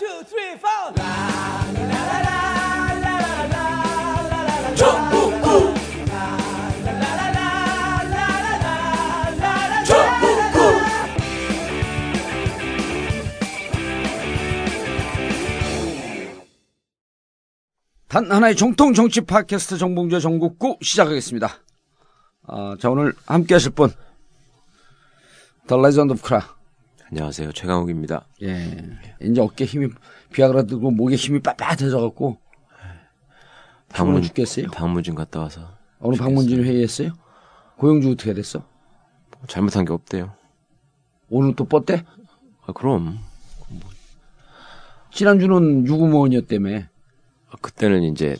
two, three, four. 단 하나의 정통 정치 팟캐스트 정봉재 정국구 시작하겠습니다. 아, 자 오늘 함께 하실 분 The Legend of Kra 안녕하세요. 최강욱입니다. 예 이제 어깨 힘이 비아그라 들고 목에 힘이 빳빳해져 갖고 피곤해 죽겠어요. 방문진 갔다 와서 오늘 박문진 회의했어요? 고영주 어떻게 됐어? 잘못한 게 없대요. 오늘 또 뻗대? 아, 그럼 지난주는 유구무원이었다며 아, 그때는 이제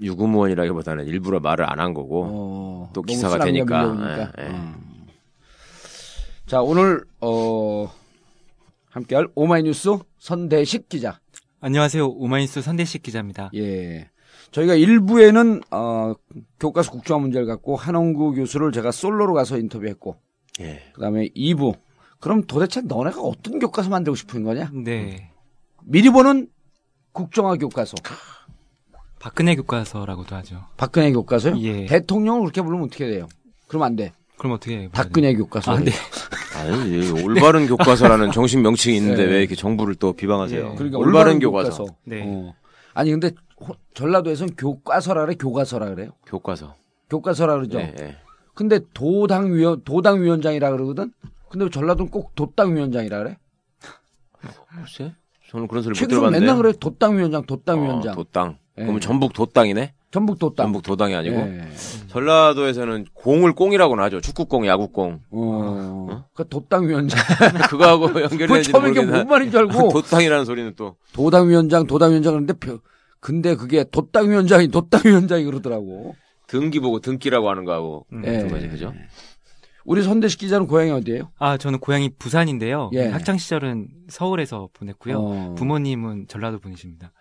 유구무원이라기보다는 일부러 말을 안 한 거고 어, 또 기사가 되니까. 예, 예. 음. 자 오늘 어 함께할 오마이뉴스 선대식 기자. 안녕하세요. 오마이뉴스 선대식 기자입니다. 예. 저희가 1부에는 어, 교과서 국정화 문제를 갖고 한홍구 교수를 제가 솔로로 가서 인터뷰했고 예. 그다음에 2부 그럼 도대체 너네가 어떤 교과서 만들고 싶은 거냐? 네. 미리 보는 국정화 교과서. 박근혜 교과서라고도 하죠. 박근혜 교과서요? 예. 대통령을 그렇게 부르면 어떻게 돼요? 그럼 안 돼. 그럼 어떻게 해요? 박근혜 교과서. 아, 네. 아니 이 올바른 교과서라는 정식 명칭이 있는데 네. 왜 이렇게 정부를 또 비방하세요? 예. 그러니까 올바른 교과서. 네. 어. 아니 근데 호- 전라도에서는 교과서라 그래 교과서라 그래요. 교과서. 교과서라 그러죠. 예, 예. 근데 도당 위원 도당 위원장이라 그러거든. 근데 왜 전라도는 꼭 도당 위원장이라 그래? 글쎄? 저는 그런 소리 못 들어봤는데. 맨날 그래 도당 위원장, 도당 위원장. 도땅. 예. 그러면 전북 도땅이네? 전북 도당. 전북 도당이 아니고. 예. 전라도에서는 공을 꽁이라고는 하죠. 축구공, 야구공. 어. 그 도당 위원장. 그거하고 그 연결되는지 처음에 이게. 뭔 말인 줄 알고 도땅이라는 소리는 또 도당 위원장, 도당 위원장 그런데 벼- 근데 그게 도당 위원장이 도당 위원장이 그러더라고. 등기 보고 등기라고 하는 거하고 음. 예. 같은 거지, 그죠? 우리 선대식 기자는 고향이 어디예요? 아, 저는 고향이 부산인데요. 예. 학창 시절은 서울에서 보냈고요. 어. 부모님은 전라도 분이십니다.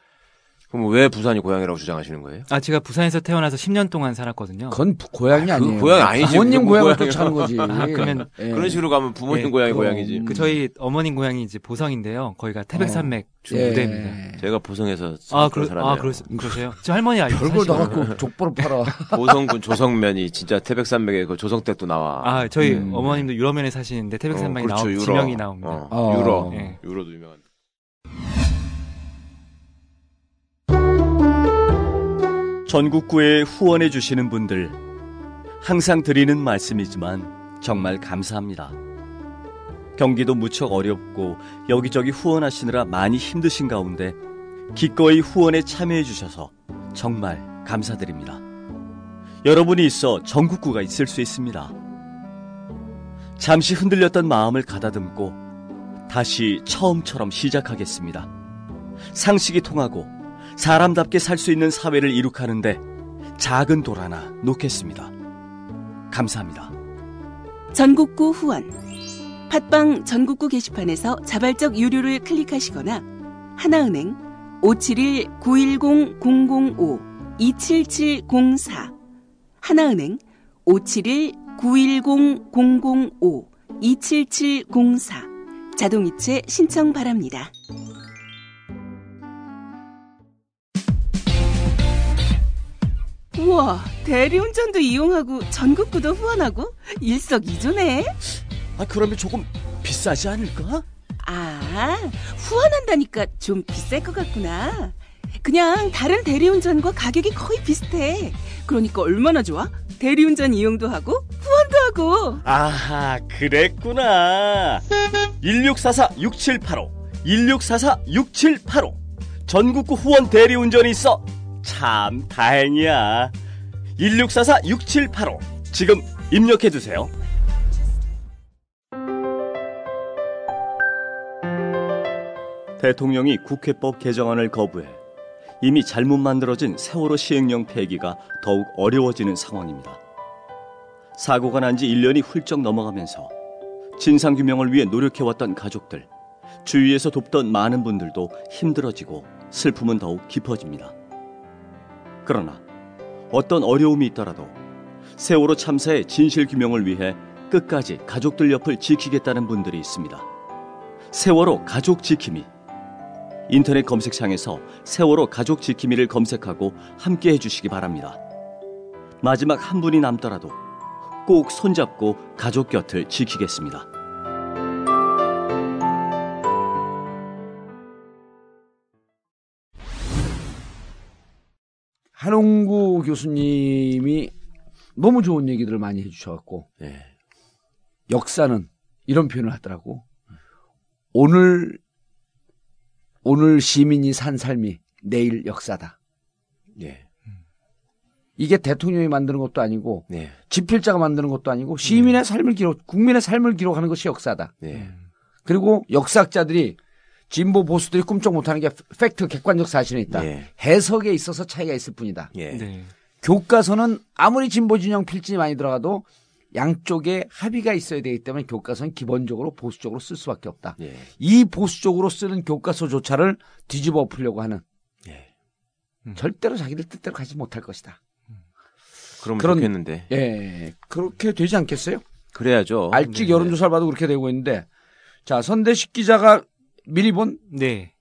그럼 왜 부산이 고향이라고 주장하시는 거예요? 아, 제가 부산에서 태어나서 10년 동안 살았거든요. 그건 부- 고향이 아, 아니에요. 그 고향이 아니지. 부모님 고향을. 쫓아가는 거지. 그러면 예. 그런 식으로 가면 부모님 예, 고향이 그럼. 고향이지. 그 저희 어머님 고향이 이제 보성인데요. 거기가 태백산맥 주 예. 무대입니다. 제가 보성에서 아, 그러, 사람이에요. 아, 그러, 그러세요? 저 할머니 알고 별걸 사시더라고요. 나갖고 족보를 팔아. 보성군 조성면이 진짜 태백산맥에 그 조성댁도 나와. 아, 저희 음. 어머님도 유러면에 사시는데 태백산맥이 어, 그렇죠, 나오 유러. 지명이 나옵니다. 어, 어. 유러. 예. 유러도 유명한. 전국구에 후원해 주시는 분들 항상 드리는 말씀이지만 정말 감사합니다. 경기도 무척 어렵고 여기저기 후원하시느라 많이 힘드신 가운데 기꺼이 후원에 참여해 주셔서 정말 감사드립니다. 여러분이 있어 전국구가 있을 수 있습니다. 잠시 흔들렸던 마음을 가다듬고 다시 처음처럼 시작하겠습니다. 상식이 통하고 사람답게 살 수 있는 사회를 이룩하는데 작은 돌 하나 놓겠습니다. 감사합니다. 전국구 후원 팟빵 전국구 게시판에서 자발적 유료를 클릭하시거나 하나은행 571-910-005-27704 하나은행 571-910-005-27704 자동이체 신청 바랍니다. 우와 대리운전도 이용하고 전국구도 후원하고 일석이조네. 아, 그러면 조금 비싸지 않을까? 아, 후원한다니까 좀 비쌀 것 같구나. 그냥 다른 대리운전과 가격이 거의 비슷해. 그러니까 얼마나 좋아? 대리운전 이용도 하고 후원도 하고. 아하, 그랬구나. 1644-6785, 1644-6785. 전국구 후원 대리운전이 있어. 참 다행이야. 1644-6785. 지금 입력해두세요. 대통령이 국회법 개정안을 거부해 이미 잘못 만들어진 세월호 시행령 폐기가 더욱 어려워지는 상황입니다. 사고가 난 지 1년이 훌쩍 넘어가면서 진상규명을 위해 노력해왔던 가족들, 주위에서 돕던 많은 분들도 힘들어지고 슬픔은 더욱 깊어집니다. 그러나 어떤 어려움이 있더라도 세월호 참사의 진실 규명을 위해 끝까지 가족들 옆을 지키겠다는 분들이 있습니다. 세월호 가족 지킴이 인터넷 검색창에서 세월호 가족 지킴이를 검색하고 함께 해주시기 바랍니다. 마지막 한 분이 남더라도 꼭 손잡고 가족 곁을 지키겠습니다. 한홍구 교수님이 너무 좋은 얘기들을 많이 해주셔갖고 네. 역사는 이런 표현을 하더라고. 오늘 오늘 시민이 산 삶이 내일 역사다. 네. 이게 대통령이 만드는 것도 아니고 네. 집필자가 만드는 것도 아니고 시민의 삶을 기록, 국민의 삶을 기록하는 것이 역사다. 네. 그리고 역사학자들이 진보 보수들이 꿈쩍 못하는 게 팩트 객관적 사실이 있다. 예. 해석에 있어서 차이가 있을 뿐이다. 예. 네. 교과서는 아무리 진보 진영 필진이 많이 들어가도 양쪽에 합의가 있어야 되기 때문에 교과서는 기본적으로 보수적으로 쓸 수밖에 없다. 예. 이 보수적으로 쓰는 교과서조차를 뒤집어 엎으려고 하는 예. 절대로 자기들 뜻대로 가지 못할 것이다. 그러면 그런- 좋겠는데. 예, 그렇게 되지 않겠어요? 그래야죠. 알찍 네. 여론조사를 봐도 그렇게 되고 있는데, 자 선대식 기자가 미리 본 네.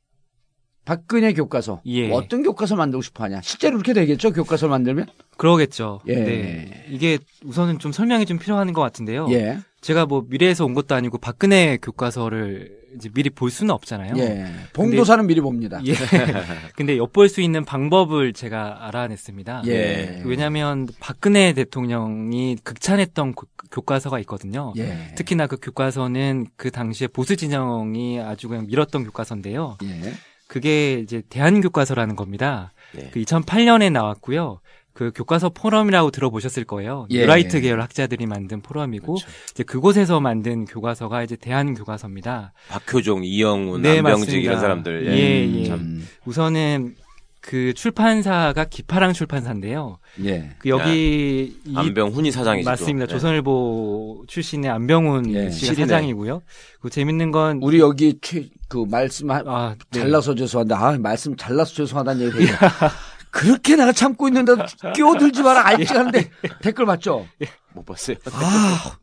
박근혜 교과서 예. 어떤 교과서 만들고 싶어 하냐? 실제로 그렇게 되겠죠? 교과서 만들면? 그러겠죠. 예. 네. 이게 우선은 좀 설명이 좀 필요한 것 같은데요. 예, 제가 뭐 미래에서 온 것도 아니고 박근혜 교과서를 이제 미리 볼 수는 없잖아요. 예. 봉도사는 미리 봅니다. 예. 근데 엿볼 수 있는 방법을 제가 알아냈습니다. 예. 왜냐하면 박근혜 대통령이 극찬했던 고- 교과서가 있거든요. 예. 특히나 그 교과서는 그 당시에 보수 진영이 아주 그냥 밀었던 교과서인데요. 예. 그게 이제 대한 교과서라는 겁니다. 네. 그 2008년에 나왔고요. 그 교과서 포럼이라고 들어보셨을 거예요. 예. 유라이트 계열 학자들이 만든 포럼이고 그렇죠. 이제 그곳에서 만든 교과서가 이제 대한 교과서입니다. 박효종, 이영훈, 네, 맞습니다. 이런 사람들. 예, 예. 음, 우선은 그 출판사가 기파랑 출판사인데요. 예. 그 여기 이- 안병훈이 사장이죠. 맞습니다. 네. 조선일보 출신의 안병훈 예. 씨가 실이네. 사장이고요. 그 재밌는 건 우리 여기 최, 그 말씀 하- 아, 네. 잘나서 죄송한데, 아, 말씀 잘나서 죄송하다는 얘기. 그렇게 내가 참고 있는데도 끼어들지 마라, 알지하는데 댓글 봤죠? 못 봤어요. 아,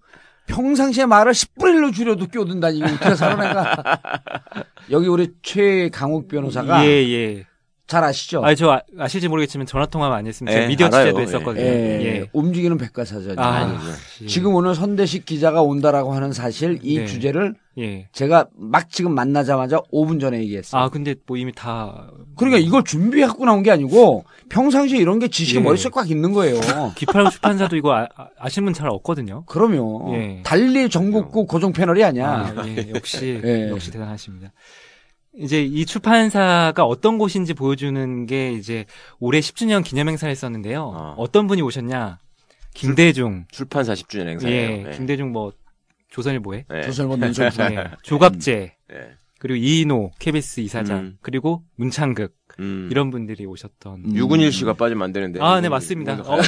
평상시에 말을 10분의 1로 줄여도 끼어든다니, 어떻게 살아, 내가. 여기 우리 최강욱 변호사가 예, 예. 잘 아시죠? 아, 저 아, 아실지 모르겠지만 전화 통화 많이 했습니다. 제가 예, 미디어 알아요. 취재도 예. 했었거든요. 예, 예. 움직이는 백과사전이에요. 아, 예. 지금 오늘 선대식 기자가 온다라고 하는 사실 이 네. 주제를 예. 제가 막 지금 만나자마자 5분 전에 얘기했어요. 아, 근데 뭐 이미 다 그러니까 이걸 준비해 갖고 나온 게 아니고 평상시에 이런 게 지식이 예. 머릿속에 꽉 있는 거예요. 기파랑 출판사도 이거 아, 아, 아 시는 분 잘 없거든요. 그러면 예. 달리 전국구 고정 패널이 아니야. 아, 예, 역시 예. 역시 대단하십니다. 이제 이 출판사가 어떤 곳인지 보여주는 게 이제 올해 10주년 기념 행사를 했었는데요. 어. 어. 떤 분이 오셨냐? 김대중, 출 판사 10주년 행사예요. 예, 네. 김대중 뭐 조선일보에 네. 조선일보 논술 예, 조갑재 네. 그리고 이인호 KBS 이사장 음. 그리고 문창극 음. 이런 분들이 오셨던. 음. 유근일 씨가 빠지면 안 되는데. 아, 네 맞습니다. 어, 어,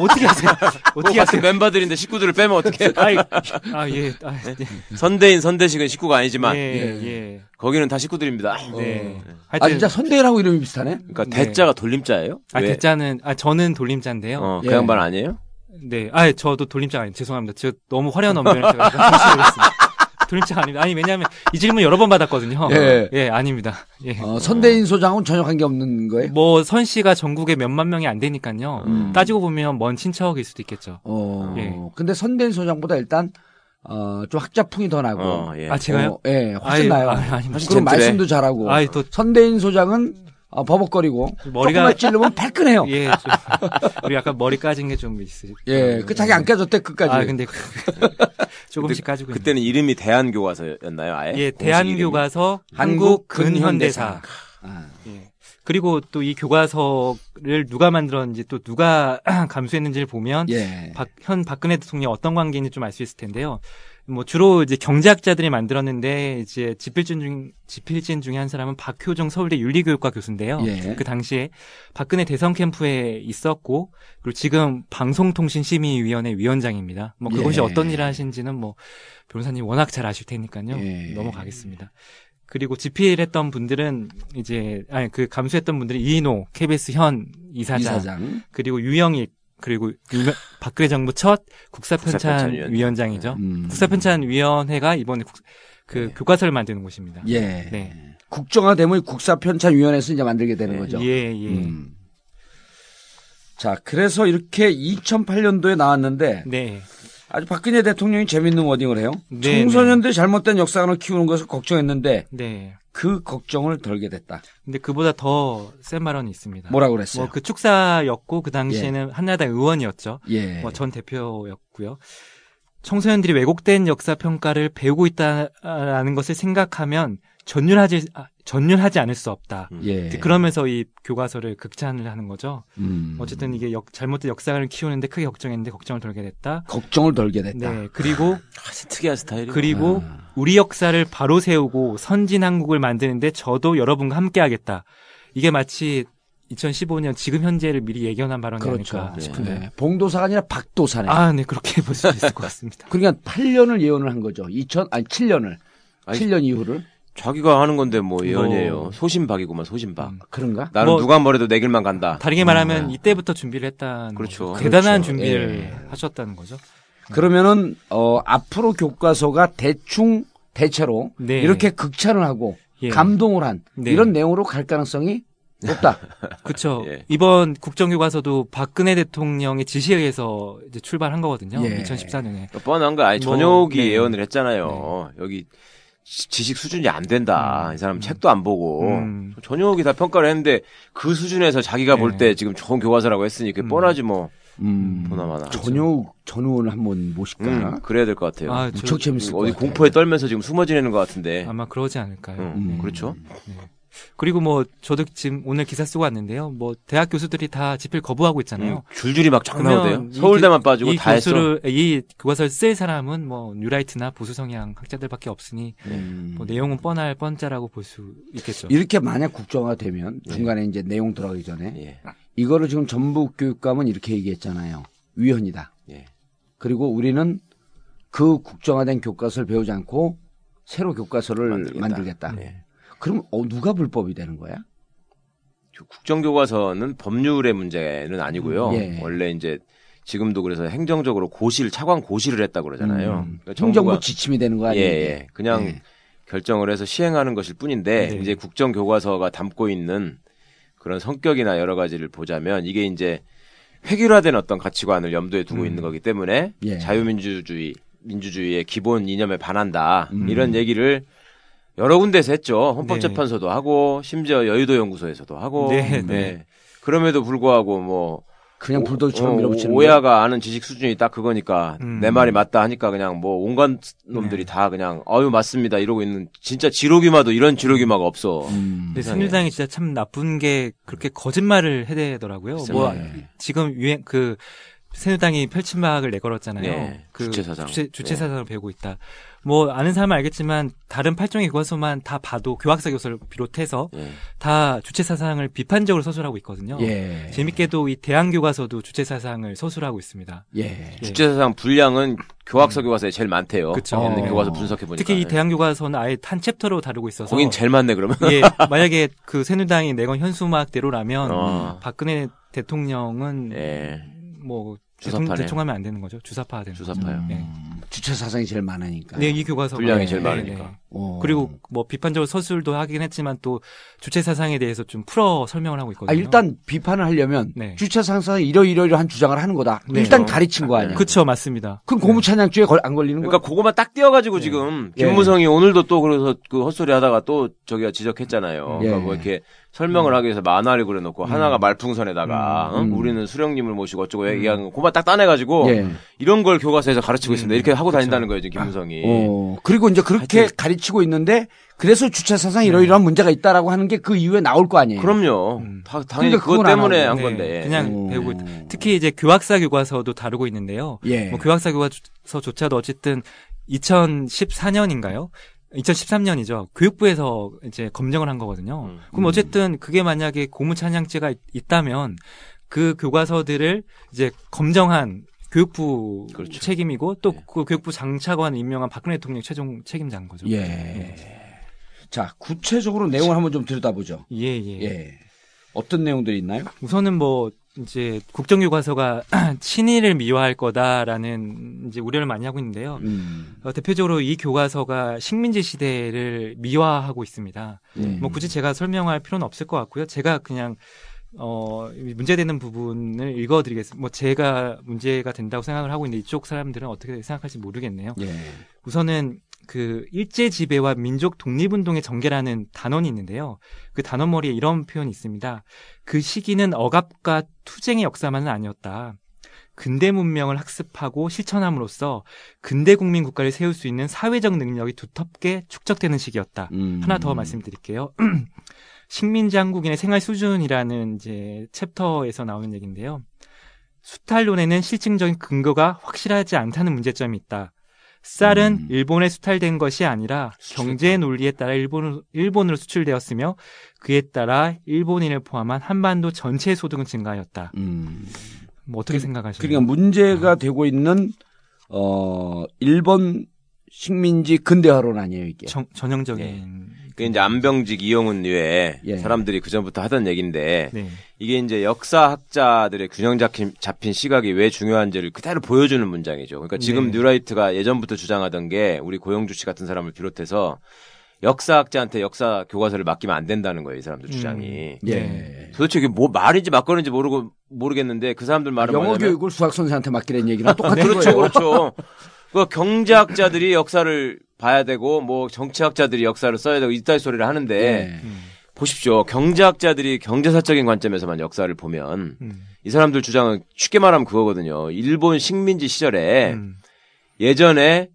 어떻게 하세요? 뭐 어떻게 하세요? 멤버들인데 식구들을 빼면 어떻게? 아, 예, 아, 네. 선대인 선대식은 식구가 아니지만 예, 예. 예. 거기는 다 식구들입니다. 네. 아 하여튼, 진짜 선대인하고 이름이 비슷하네. 그러니까 네. 대자가 돌림자예요? 아, 왜? 대자는, 아, 저는 돌림자인데요. 어, 그 예. 양반 아니에요? 네. 아, 저도 돌림자가 아니에요. 죄송합니다. 저 너무 화려한 언변을 제가 돌림자가 아닙니다. 아니, 왜냐하면 이 질문 여러 번 받았거든요. 예. 아닙니다. 예. 어, 선대인 소장은 전혀 관계 없는 거예요. 뭐, 선 씨가 전국에 몇만 명이 안 되니까요. 음. 따지고 보면 먼 친척일 수도 있겠죠. 어, 예. 근데 선대인 소장보다 일단 어, 좀 학자풍이 더 나고. 어, 예. 아, 제가요? 어, 예, 훨씬 아이, 나요. 아이, 아닙니다. 그리고. 말씀도 잘하고. 아이, 또, 선대인 소장은 어, 버벅거리고 머리가- 조금만 찌르면 발끈해요. 예, 예, 좀, 우리 약간 머리 까진 게 좀 있으. 그 자기 안 깨졌대 끝까지. 아, 근데 조금씩 까지고 있는. 그때는 이름이 대한교과서였나요, 아예? 예, 대한교과서 한국. 근현대사. 아, 예. 그리고 또 이 교과서를 누가 만들었는지 또 누가 감수했는지를 보면 예. 박, 현 박근혜 대통령 어떤 관계인지 좀 알 수 있을 텐데요. 뭐 주로 이제 경제학자들이 만들었는데 이제 집필진 중 집필진 중에 한 사람은 박효정 서울대 윤리교육과 교수인데요. 예. 그 당시에 박근혜 대선 캠프에 있었고 그리고 지금 방송통신심의위원회 위원장입니다. 뭐 그것이 예. 어떤 일을 하신지는 뭐 변호사님 워낙 잘 아실 테니까요. 예. 넘어가겠습니다. 그리고 집필했던 분들은 이제 아니 그 감수했던 분들이 이인호 KBS 현 이사장, 이사장. 그리고 유영익 그리고 박근혜 정부 첫 국사편찬 국사편찬위원장. 위원장이죠. 음. 국사편찬 위원회가 이번에 국- 그 네. 교과서를 만드는 곳입니다. 예. 네. 국정화되면 국사편찬위원회에서 이제 만들게 되는 예, 거죠. 예, 예. 음. 자, 그래서 이렇게 2008년도에 나왔는데 네. 아주 박근혜 대통령이 재밌는 워딩을 해요. 네, 청소년들이 잘못된 역사관을 키우는 것을 걱정했는데 네. 그 걱정을 덜게 됐다. 근데 그보다 더 센 발언이 있습니다. 뭐라고 그랬어요? 뭐 그 축사였고 그 당시에는 한나라당 의원이었죠. 예. 뭐 전 대표였고요. 청소년들이 왜곡된 역사 평가를 배우고 있다라는 것을 생각하면 전율하지 아, 전율하지 않을 수 없다. 예. 그러면서 이 교과서를 극찬을 하는 거죠. 음. 어쨌든 이게 역- 잘못된 역사관을 키우는데 크게 걱정했는데 걱정을 덜게 됐다. 걱정을 덜게 됐다. 네. 그리고 아주 특이한 스타일이. 그리고 아. 우리 역사를 바로 세우고 선진 한국을 만드는데 저도 여러분과 함께 하겠다. 이게 마치 2015년 지금 현재를 미리 예견한 발언이 그렇죠. 아닐까 네. 싶은데. 네. 봉도사가 아니라 박도사네. 아, 네, 그렇게 볼 수 있을 것 같습니다. 그러니까 8년을 예언을 한 거죠. 2000 아니 7년을. 아니, 7년 이후를 자기가 하는 건데 뭐 예언이에요. 뭐. 소신박이구만 소신박. 음. 그런가? 나는 뭐- 누가 뭐래도 내 길만 간다. 다르게 말하면 음. 이때부터 준비를 했다는 그렇죠. 거죠. 대단한 그렇죠. 준비를 예. 하셨다는 거죠. 그러면은 어 앞으로 교과서가 대충 대체로 네. 이렇게 극찬을 하고 예. 감동을 한 네. 이런 내용으로 갈 가능성이 높다. 그렇죠. 예. 이번 국정교과서도 박근혜 대통령의 지시에 의해서 이제 출발한 거거든요. 예. 2014년에. 뻔한 거 아니 뭐, 전혁이 네. 예언을 했잖아요. 여기 지- 지식 수준이 안 된다. 이 사람 책도 안 보고 음. 전혁이 다 평가를 했는데 그 수준에서 자기가 네. 볼때 지금 좋은 교과서라고 했으니 그게 음. 뻔하지 뭐. 음. 보나마나. 전효 전 의원을 한번 모실까? 음, 그래야 될 것 같아요. 아, 저- 무척 재밌을 것 어디 같아요. 공포에 떨면서 지금 숨어 지내는 것 같은데. 아마 그러지 않을까요? 음, 음. 그렇죠. 그리고 뭐 저도 지금 오늘 기사 쓰고 왔는데요. 뭐 대학 교수들이 다 집필 거부하고 있잖아요. 음, 줄줄이 막쫙 그러면 나오대요. 이 서울대만 교- 빠지고 이다 했어. 교수를 이 교과서를 쓸 사람은 뭐 뉴라이트나 보수 성향 학자들밖에 없으니 음. 뭐 내용은 뻔할 뻔짜라고 볼 수 있겠죠. 이렇게 만약 국정화 되면 예. 중간에 이제 내용 들어가기 전에 예. 이거를 지금 전북 교육감은 이렇게 얘기했잖아요. 위헌이다. 예. 그리고 우리는 그 국정화된 교과서를 배우지 않고 새로 교과서를 만들겠다. 만들겠다. 예. 그럼 어, 누가 불법이 되는 거야? 국정교과서는 법률의 문제는 아니고요. 예. 원래 이제 지금도 그래서 행정적으로 고시를 차관 고시를 했다 고 그러잖아요. 음. 그러니까 행정부 지침이 되는 거 예, 아니에요? 예. 그냥 예. 결정을 해서 시행하는 것일 뿐인데 네. 이제 국정교과서가 담고 있는 그런 성격이나 여러 가지를 보자면 이게 이제 획일화된 어떤 가치관을 염두에 두고 음. 있는 거기 때문에 예. 자유민주주의 민주주의의 기본 이념에 반한다 음. 이런 얘기를 여러 군데서 했죠 헌법재판소도 하고 심지어 여의도 연구소에서도 하고 네, 네. 그럼에도 불구하고 뭐 그냥 불도저처럼 어, 밀어붙이는 오야가 아는 지식 수준이 딱 그거니까 음. 내 말이 맞다 하니까 그냥 뭐 온갖 놈들이 네. 다 그냥 어유 맞습니다 이러고 있는 진짜 지로기마도 이런 지로기마가 없어. 음. 근데. 새누리당이 진짜 참 나쁜 게 그렇게 거짓말을 해대더라고요. 뭐 네. 지금 유행 그 새누리당이 펼침막을 내걸었잖아요. 네, 그 주체사상. 주체, 주체 네. 사상을 배우고 있다. 뭐 아는 사람은 알겠지만 다른 팔종의 교과서만 다 봐도 교학사 교서를 비롯해서 예. 다 주체 사상을 비판적으로 서술하고 있거든요. 예. 재밌게도 이 대한 교과서도 주체 사상을 서술하고 있습니다. 예. 예. 주체사상 분량은 교학서 교과서에 제일 많대요. 그쵸. 옛날 어. 교과서 분석해 보니까. 특히 이 대한 교과서는 아예 한 챕터로 다루고 있어서 거긴 제일 많네 그러면. 예, 만약에 그 새누리당이 내건 현수막대로라면 어. 박근혜 대통령은 예. 뭐 주사파네. 대통하면 안 되는 거죠. 주사파 되는 주사파요. 거죠. 네. 음, 주체 사상이 제일 많으니까. 네, 이 교과서 분량이 제일 많으니까. 어. 그리고 뭐 비판적으로 서술도 하긴 했지만 또 주체 사상에 대해서 좀 풀어 설명을 하고 있거든요. 아, 일단 비판을 하려면 네. 주체 상상이 이러이러이러한 주장을 하는 거다. 네. 일단 그렇죠. 가르친 거 아니야. 그쵸 맞습니다. 그럼 고무찬양죄에 걸- 안 걸리는 거야? 그러니까 그거만 딱 띄어가지고 지금 예. 김무성이 오늘도 또 그래서 그 헛소리 하다가 또 저기가 지적했잖아요. 예. 그러니까 뭐 이렇게 설명을 하기 위해서 만화를 그려놓고 하나가 말풍선에다가 어? 음. 우리는 수령님을 모시고 어쩌고 얘기하는 거 그만 딱 따내가지고 예. 이런 걸 교과서에서 가르치고 있습니다. 이렇게 하고 그쵸. 다닌다는 거예요 지금 김무성이. 어, 그리고 이제 그렇게 하여 튼- 가르치고 있는데 그래서 주체 사상 이러이러한 문제가 있다라고 하는 게 그 이후에 나올 거 아니에요. 그럼요. 음. 다, 당연히 그러니까 그것 그건 안 때문에. 한 네, 건데. 그냥 오. 배우고 있- 특히 이제 교학사 교과서도 다루고 있는데요. 예. 뭐 교학사 교과서조차도 어쨌든 2014년인가요? 2013년이죠. 교육부에서 이제 검증을 한 거거든요. 음. 그럼 어쨌든 그게 만약에 고무찬양죄가 있- 있다면 그 교과서들을 이제 검정한 교육부 그렇죠. 책임이고 또 네. 그 교육부 장차관 임명한 박근혜 대통령 최종 책임자인 거죠. 예. 자, 구체적으로 내용을 한번 좀 들여다보죠. 예, 예. 예. 어떤 내용들이 있나요? 우선은 뭐 이제 국정교과서가 친일을 미화할 거다라는 이제 우려를 많이 하고 있는데요. 음. 어, 대표적으로 이 교과서가 식민지 시대를 미화하고 있습니다. 네. 뭐 굳이 제가 설명할 필요는 없을 것 같고요. 제가 그냥 어 문제되는 부분을 읽어드리겠습니다. 뭐 제가 문제가 된다고 생각을 하고 있는데 이쪽 사람들은 어떻게 생각할지 모르겠네요. 예. 우선은 그 일제 지배와 민족 독립운동의 전개라는 단원이 있는데요. 그 단원머리에 이런 표현이 있습니다. 그 시기는 억압과 투쟁의 역사만은 아니었다. 근대 문명을 학습하고 실천함으로써 근대 국민 국가를 세울 수 있는 사회적 능력이 두텁게 축적되는 시기였다. 음. 하나 더 말씀드릴게요. 식민지 한국인의 생활 수준이라는 이제 챕터에서 나오는 얘기인데요. 수탈론에는 실증적인 근거가 확실하지 않다는 문제점이 있다. 쌀은 음. 일본에 수탈된 것이 아니라 경제 논리에 따라 일본, 일본으로 수출되었으며 그에 따라 일본인을 포함한 한반도 전체의 소득은 증가하였다. 음. 뭐 어떻게 그- 생각하시나요? 그러니까 문제가 되고 있는 어 일본 식민지 근대화론 아니에요 이게. 전, 전형적인 그 이제 안병직 이용훈 외에 예. 사람들이 그 전부터 하던 얘기인데 네. 이게 이제 역사학자들의 균형 잡힌, 잡힌 시각이 왜 중요한지를 그대로 보여주는 문장이죠. 그러니까 지금 네. 뉴라이트가 예전부터 주장하던 게 우리 고영주 씨 같은 사람을 비롯해서 역사학자한테 역사 교과서를 맡기면 안 된다는 거예요, 이 사람들 주장이. 예. 도대체 이게 뭐 말인지 막걸리인지 모르고 모르겠는데 그 사람들 말은 영어 뭐냐면 교육을 수학 선생한테 맡기는 얘기랑 똑같은 그렇죠, 거예요. 그렇죠. 그 경제학자들이 역사를 봐야 되고 뭐 정치학자들이 역사를 써야 되고 이따위 소리를 하는데 예. 음, 보십시오. 경제학자들이 경제사적인 관점에서만 역사를 보면 음, 이 사람들 주장은 쉽게 말하면 그거거든요. 일본 식민지 시절에 음, 예전에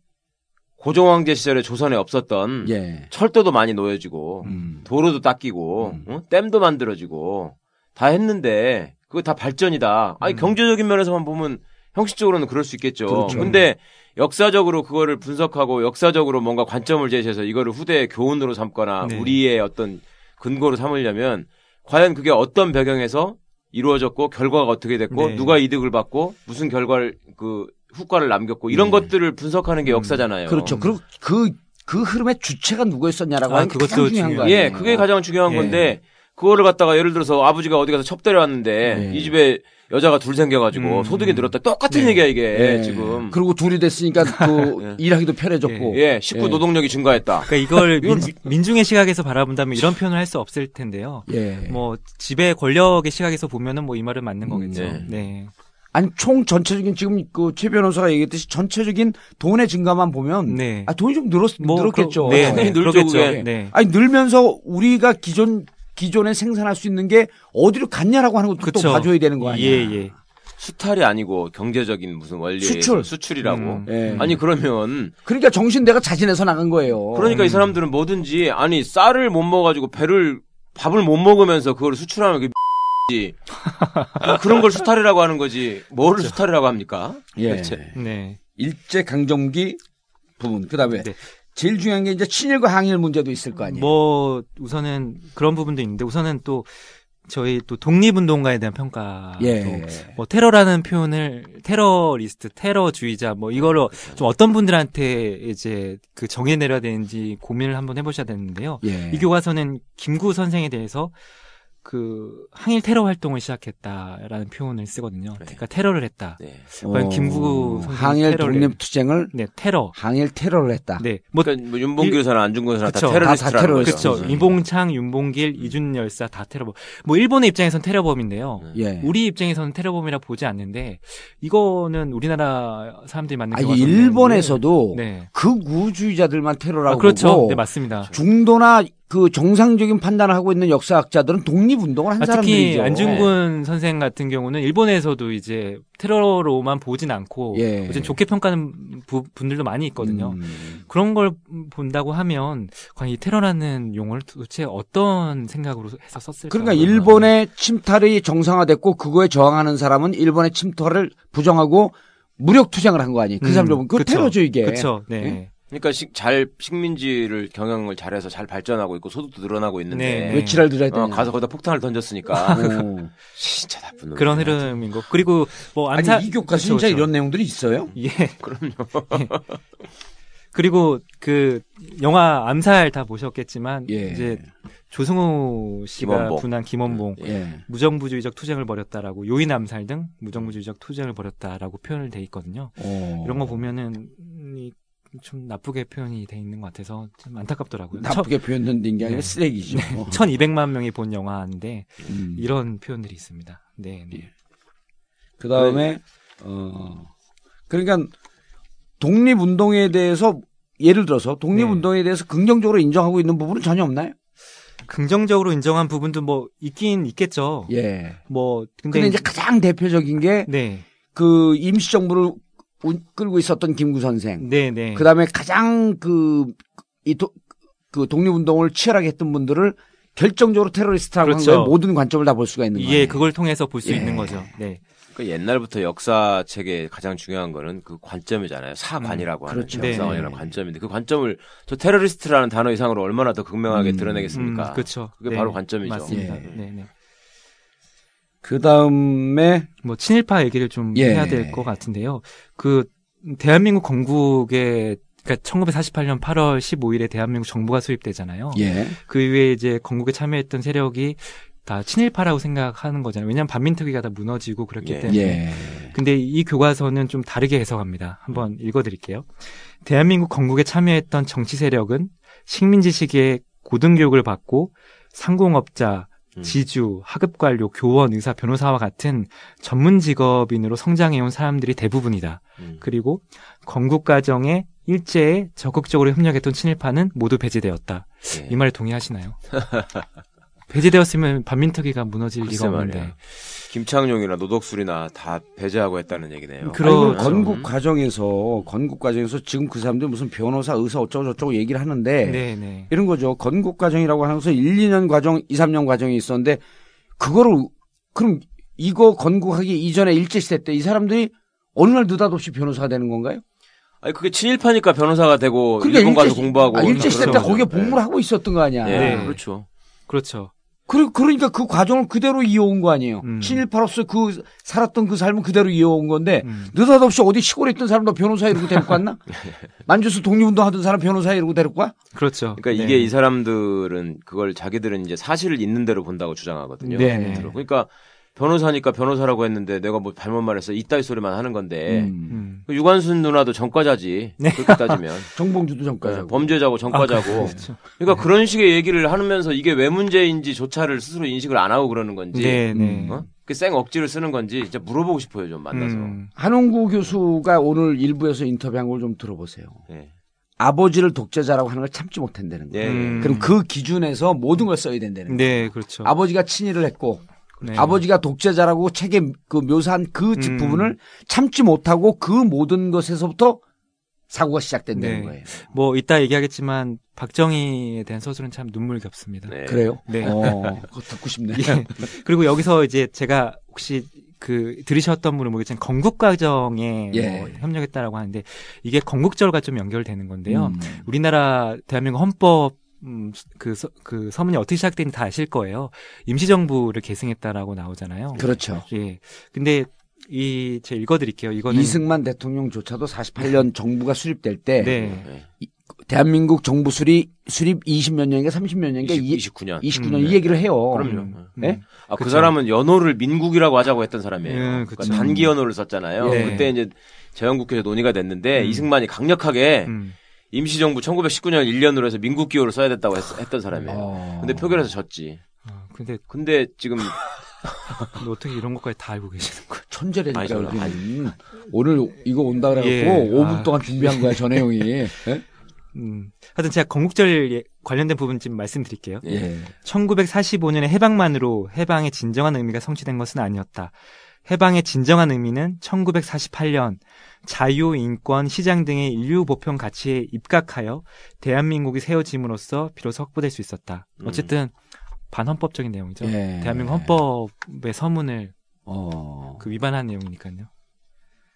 고종 황제 시절에 조선에 없었던 예. 철도도 많이 놓여지고 음. 도로도 닦이고 음. 어? 댐도 만들어지고 다 했는데 그거 다 발전이다. 아니 음. 경제적인 면에서만 보면 형식적으로는 그럴 수 있겠죠. 그렇죠. 근데 역사적으로 그거를 분석하고 역사적으로 뭔가 관점을 제시해서 이거를 후대의 교훈으로 삼거나 네. 우리의 어떤 근거로 삼으려면 과연 그게 어떤 배경에서 이루어졌고 결과가 어떻게 됐고 네. 누가 이득을 받고 무슨 결과를 그 후과를 남겼고 이런 네. 것들을 분석하는 게 역사잖아요. 그렇죠. 그리고 그, 그 흐름의 주체가 누구였었냐라고 아, 하는 그것도 중요한. 거예요. 예, 그게 가장 중요한 예. 건데 그거를 갖다가 예를 들어서 아버지가 어디 가서 첩대를 왔는데 예. 이 집에 여자가 둘 생겨가지고 음. 소득이 늘었다 똑같은 네. 얘기야 이게 예. 지금 그리고 둘이 됐으니까 또 예. 일하기도 편해졌고. 예 식구 예. 노동력이 증가했다. 그러니까 이걸 민, 민중의 시각에서 바라본다면 이런 표현을 할 수 없을 텐데요. 예. 뭐 지배 권력의 시각에서 보면은 뭐 이 말은 맞는 거겠죠. 네. 네. 아니 총 전체적인 지금 그 최 변호사가 얘기했듯이 전체적인 돈의 증가만 보면 네. 아 돈이 좀 늘었 뭐 늘었겠죠. 그러- 네, 네, 그러겠죠. 그게. 네. 아니 늘면서 우리가 기존 기존에 생산할 수 있는 게 어디로 갔냐라고 하는 것도 또 그쵸. 봐줘야 되는 거 아니야. 예, 예. 수탈이 아니고 경제적인 무슨 원리 수출. 수출이라고. 음. 예. 아니 그러면 그러니까 정신 내가 자진해서 나간 거예요. 그러니까 이 사람들은 뭐든지 아니 쌀을 못 먹어가지고 배를 밥을 못 먹으면서 그걸 수출하면 그게 지 그런 걸 수탈이라고 하는 거지. 뭐를 수탈이라고 합니까? 예. 도대체. 네. 일제 강점기 부분 그다음에 네. 제일 중요한 게 이제 친일과 항일 문제도 있을 거 아니에요. 뭐 우선은 그런 부분도 있는데 우선은 또 저희 또 독립운동가에 대한 평가 예. 뭐 테러라는 표현을 테러리스트, 테러주의자 뭐 이거를 좀 어떤 분들한테 이제 그 정해 내려야 되는지 고민을 한번 해보셔야 되는데요. 예. 이 교과서는 김구 선생에 대해서 그 항일 테러 활동을 시작했다라는 표현을 쓰거든요. 그러니까 테러를 했다. 네. 과연 김구 어, 항일 테러를- 독립 투쟁을 네, 테러. 항일 테러를 했다. 네, 뭐 그러니까 뭐 윤봉길 사나 안중근 사나 다. 테러리스트라는. 거죠. 그렇죠. 이봉창, 윤봉길, 이준 열사 다 테러범. 뭐 일본의 입장에선 테러범인데요. 예. 우리 입장에서는 테러범이라 보지 않는데 이거는 우리나라 사람들이 아, 이게 교과서인데 일본에서도 네. 극우주의자들만 테러라고 아, 그렇죠. 보고 네, 맞습니다. 중도나 그 정상적인 판단을 하고 있는 역사학자들은 독립운동을 한 아, 특히 사람들이죠. 안중근 선생 같은 경우는 일본에서도 이제 테러로만 보진 않고 예. 어쨌든 좋게 평가하는 부- 분들도 많이 있거든요. 음. 그런 걸 본다고 하면 과연 이 테러라는 용어를 도대체 어떤 생각으로 해서 썼을까? 그러니까 일본의 침탈이 정상화됐고 그거에 저항하는 사람은 일본의 침탈을 부정하고 무력 투쟁을 한 거 아니에요. 그 음, 사람들 보면 그. 테러죠 이게. 그렇죠. 네. 예? 그러니까 식, 잘 식민지를 경영을 잘해서 잘 발전하고 있고 소득도 늘어나고 있는데 네. 왜 지랄 들어야 되냐. 어, 가서 거기다 폭탄을 던졌으니까 어. 진짜 나쁜 놈. 그런 흐름인 거. 그리고 뭐 아니 안타 이 교과 진짜 그쵸. 이런 내용들이 있어요? 예. 그럼요. 그리고 그 영화 암살 다 보셨겠지만 예. 이제 조승우 씨가 김원봉. 분한 김원봉 예. 무정부주의적 투쟁을 벌였다라고 요인 암살 등 무정부주의적 투쟁을 벌였다라고 표현을 돼 있거든요. 어. 이런 거 보면은 이, 좀 나쁘게 표현이 돼 있는 것 같아서 좀 안타깝더라고요. 나쁘게 표현된 게 아니라 네. 쓰레기죠. 어. 1,200만 명이 본 영화인데 음. 이런 표현들이 있습니다. 네, 네. 그 다음에, 어, 그러니까, 독립 운동에 대해서, 예를 들어서, 독립 운동에 네. 대해서 긍정적으로 인정하고 있는 부분은 전혀 없나요? 긍정적으로 인정한 부분도 뭐 있긴 있겠죠. 예. 뭐 근데, 근데 이제 가장 대표적인 게, 네, 그, 임시정부를 우- 끌고 있었던 김구 선생. 네, 네. 그 다음에 가장 그, 이, 도, 그 독립운동을 치열하게 했던 분들을 결정적으로 테러리스트라고 그렇죠. 한 거예요. 모든 관점을 다 볼 수가 있는 거예요. 예, 그걸 통해서 볼수 예. 있는 거죠. 네. 그 옛날부터 역사책에 가장 중요한 거는 그 관점이잖아요. 사관이라고 하는 그렇죠. 역사관이라는 네. 관점인데 그 관점을 저 테러리스트라는 단어 이상으로 얼마나 더 극명하게 음. 드러내겠습니까? 그렇죠. 그게 네, 바로 관점이죠. 맞습니다. 예. 네, 네. 그 다음에, 뭐 친일파 얘기를 좀 예. 해야 될 것 같은데요. 그 대한민국 건국에 그러니까 1948년 8월 15일에 대한민국 정부가 수립되잖아요. 예. 그 이후에 이제 건국에 참여했던 세력이 다 친일파라고 생각하는 거잖아요. 왜냐하면 반민특위가 다 무너지고 그렇기 예. 때문에. 예. 근데 이 교과서는 좀 다르게 해석합니다. 한번 읽어드릴게요. 대한민국 건국에 참여했던 정치 세력은 식민지 시기에 고등교육을 받고 상공업자, 음. 지주, 하급 관료, 교원, 의사, 변호사와 같은 전문 직업인으로 성장해온 사람들이 대부분이다. 음. 그리고 건국 과정에 일제에 적극적으로 협력했던 친일파는 모두 배제되었다. 예. 이 말에 동의하시나요? 배제되었으면 반민특위가 무너질 리가 없는데. 말이야. 김창룡이나 노덕술이나 다 배제하고 했다는 얘기네요. 그- 그럼 그렇죠. 건국 음. 과정에서 건국 과정에서 지금 그 사람들이 무슨 변호사, 의사 어쩌고 저쩌고 얘기를 하는데 네, 네. 이런 거죠. 건국 과정이라고 하면서 1, 2년 과정, 2, 3년 과정이 있었는데 그거를 그럼 이거 건국하기 이전에 일제 시대 때 이 사람들이 어느 날 느닷없이 변호사가 되는 건가요? 아니 그게 친일파니까 변호사가 되고 그러니까 일본 가서 공부하고 아, 일제 시대 때. 거기에 복무를 하고 있었던 거 아니야. 예, 네. 그렇죠. 그렇죠. 그, 그러니까 그 과정을 그대로 이어온 거 아니에요. 음. 친일파로서 그 살았던 그 삶은 그대로 이어온 건데 음. 느닷없이 어디 시골에 있던 사람도 변호사 이러고 데리고 갔나? 만주스 독립운동 하던 사람 변호사 이러고 데리고 가? 그렇죠. 그러니까 네. 이게 이 사람들은 그걸 자기들은 이제 사실을 있는 대로 본다고 주장하거든요. 네, 네. 그러니까 변호사니까 변호사라고 했는데 내가 뭐 잘못 말해서 이따위 소리만 하는 건데 음. 음. 그 유관순 누나도 전과자지. 네. 그렇게 따지면 정봉주도 전까지. 네, 범죄자고 전과자고. 그렇죠. 그러니까 그런 식의 얘기를 하면서 이게 왜 문제인지조차를 스스로 인식을 안 하고 그러는 건지. 네, 네. 어? 그쌩 억지를 쓰는 건지 진짜 물어보고 싶어요 좀 만나서. 음. 한홍구 교수가 오늘 일부에서 인터뷰한 걸 좀 들어보세요. 예. 아버지를 독재자라고 하는 걸 참지 못한다는 거예요. 예. 음. 그럼 그 기준에서 모든 걸 써야 된다는 거예요. 네, 그렇죠. 아버지가 친일을 했고 네. 아버지가 독재자라고 책에 그 묘사한 그 음. 부분을 참지 못하고 그 모든 것에서부터 사고가 시작된다는 네. 거예요. 뭐 이따 얘기하겠지만 박정희에 대한 서술은 참 눈물겹습니다. 네. 그래요? 네. 어, 그거 듣고 싶네. 예. 그리고 여기서 이제 제가 혹시 그 들으셨던 분은 모르겠지만 건국 과정에 예. 뭐 협력했다라고 하는데 이게 건국절과 좀 연결되는 건데요. 음. 우리나라 대한민국 헌법 음, 그, 서, 그 서문이 어떻게 시작되는지 다 아실 거예요. 임시정부를 계승했다라고 나오잖아요. 그렇죠. 예. 근데 이 제가 읽어드릴게요. 이거는 이승만 대통령조차도 48년 정부가 수립될 때 네. 네. 대한민국 정부 수립 수립 20몇 년인가 30몇 년인가 20, 29년. 29년 음. 이 얘기를 해요. 그럼요. 음, 네? 아, 그 그쵸. 사람은 연호를 민국이라고 하자고 했던 사람이에요. 음, 그러니까. 단기 연호를 썼잖아요. 예. 그때 이제 재헌국회에서 논의가 됐는데 음. 이승만이 강력하게 음. 임시정부 1919년 1년으로 해서 민국 기호를 써야 됐다고 했, 던 사람이에요. 어. 근데 표결에서 졌지. 어, 근데 근데 지금 뭐 어떻게 이런 것까지 다 알고 계시는 거예요? 천재라니까 여기는 오늘 이거 온다 그래갖고 예. 5분 아. 동안 준비한 거야 저 내용이. 예? 음. 하여튼 제가 건국절 예- 관련된 부분 좀 말씀드릴게요. 예. 1945년의 해방만으로 해방의 진정한 의미가 성취된 것은 아니었다. 해방의 진정한 의미는 1948년 자유, 인권, 시장 등의 인류 보편 가치에 입각하여 대한민국이 세워짐으로써 비로소 확보될 수 있었다. 음. 어쨌든 반헌법적인 내용이죠. 예. 대한민국 헌법의 서문을 어. 그 위반한 내용이니까요.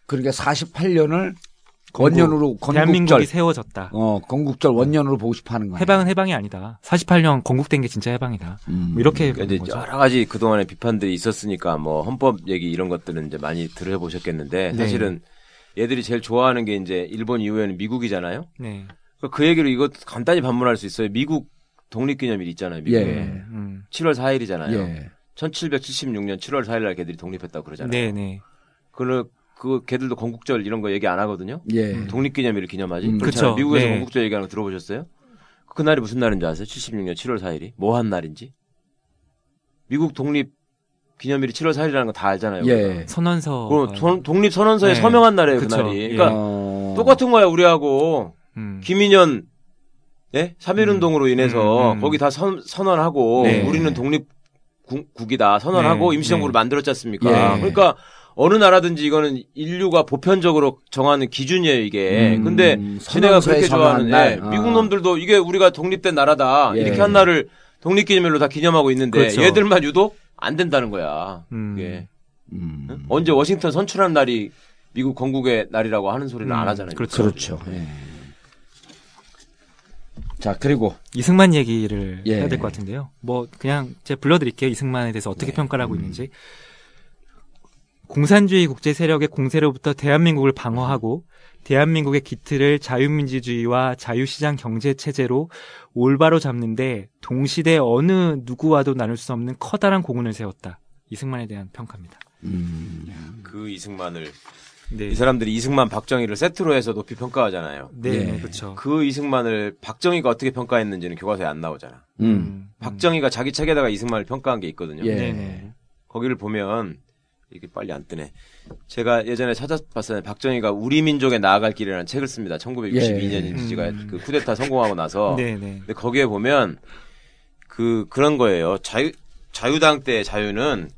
그러니까 48년을 원년으로 건국절 대한민국이 세워졌다. 어 건국절 원년으로 보고 싶어 하는 거야. 해방은 해방이 아니다. 48년 건국된 게 진짜 해방이다. 음. 뭐 이렇게 그러니까 거죠. 여러 가지 그동안의 비판들이 있었으니까 뭐 헌법 얘기 이런 것들은 이제 많이 들어보셨겠는데 네. 사실은 얘들이 제일 좋아하는 게 이제 일본 이후에는 미국이잖아요. 네. 그그 얘기로 이것 간단히 반문할 수 있어요. 미국 독립기념일 있잖아요. 미국에. 예. 음. 7월 4일이잖아요. 예. 1776년 7월 4일 날 걔들이 독립했다고 그러잖아요. 네, 네. 그, 그 걔들도 건국절 이런 거 얘기 안 하거든요. 예. 독립기념일을 기념하지. 음. 그쵸. 미국에서 네. 건국절 얘기하는 거 들어보셨어요? 그날이 무슨 날인지 아세요? 76년 7월 4일이 뭐 한 날인지. 미국 독립 기념일이 7월 4일이라는 거 다 알잖아요. 예. 선언서. 그 선- 독립 선언서에 네. 서명한 날이에요, 그쵸. 그날이. 예. 그러니까 어... 똑같은 거야, 우리하고. 음. 김인현 예? 3.1 운동으로 인해서 음, 음. 거기 다 선, 선언하고 네. 우리는 독립 국이다 선언하고 네, 임시정부를 네. 만들었지 않습니까? 예. 그러니까 어느 나라든지 이거는 인류가 보편적으로 정하는 기준이에요 이게. 음, 근데 지네가 그렇게 좋아하는. 예, 아. 미국 놈들도 이게 우리가 독립된 나라다 예. 이렇게 한 날을 독립기념일로 다 기념하고 있는데 그렇죠. 얘들만 유독 안 된다는 거야. 음. 그게. 음. 응? 언제 워싱턴 선출한 날이 미국 건국의 날이라고 하는 소리는 음, 안 하잖아요. 그렇죠. 그렇죠. 예. 자, 그리고 이승만 얘기를 예. 해야 될 것 같은데요. 뭐 그냥 제가 불러드릴게요. 이승만에 대해서 어떻게 네. 평가를 하고 있는지. 공산주의 국제 세력의 공세로부터 대한민국을 방어하고 대한민국의 기틀을 자유민주주의와 자유시장 경제 체제로 올바로 잡는데 동시대 어느 누구와도 나눌 수 없는 커다란 공헌을 세웠다. 이승만에 대한 평가입니다. 음, 그 이승만을 네. 이 사람들이 이승만 박정희를 세트로 해서 높이 평가하잖아요. 네, 예. 네, 그렇죠. 그 이승만을 박정희가 어떻게 평가했는지는 교과서에 안 나오잖아. 음, 박정희가 자기 책에다가 이승만을 평가한 게 있거든요. 예. 네, 네. 거기를 보면 이게 빨리 안 뜨네. 제가 예전에 찾아봤어요. 박정희가 우리 민족에 나아갈 길이라는 책을 씁니다. 1962년인지가 음. 그 쿠데타 성공하고 나서. 네, 네. 근데 거기에 보면 그 그런 거예요. 자유 자유당 때 자유는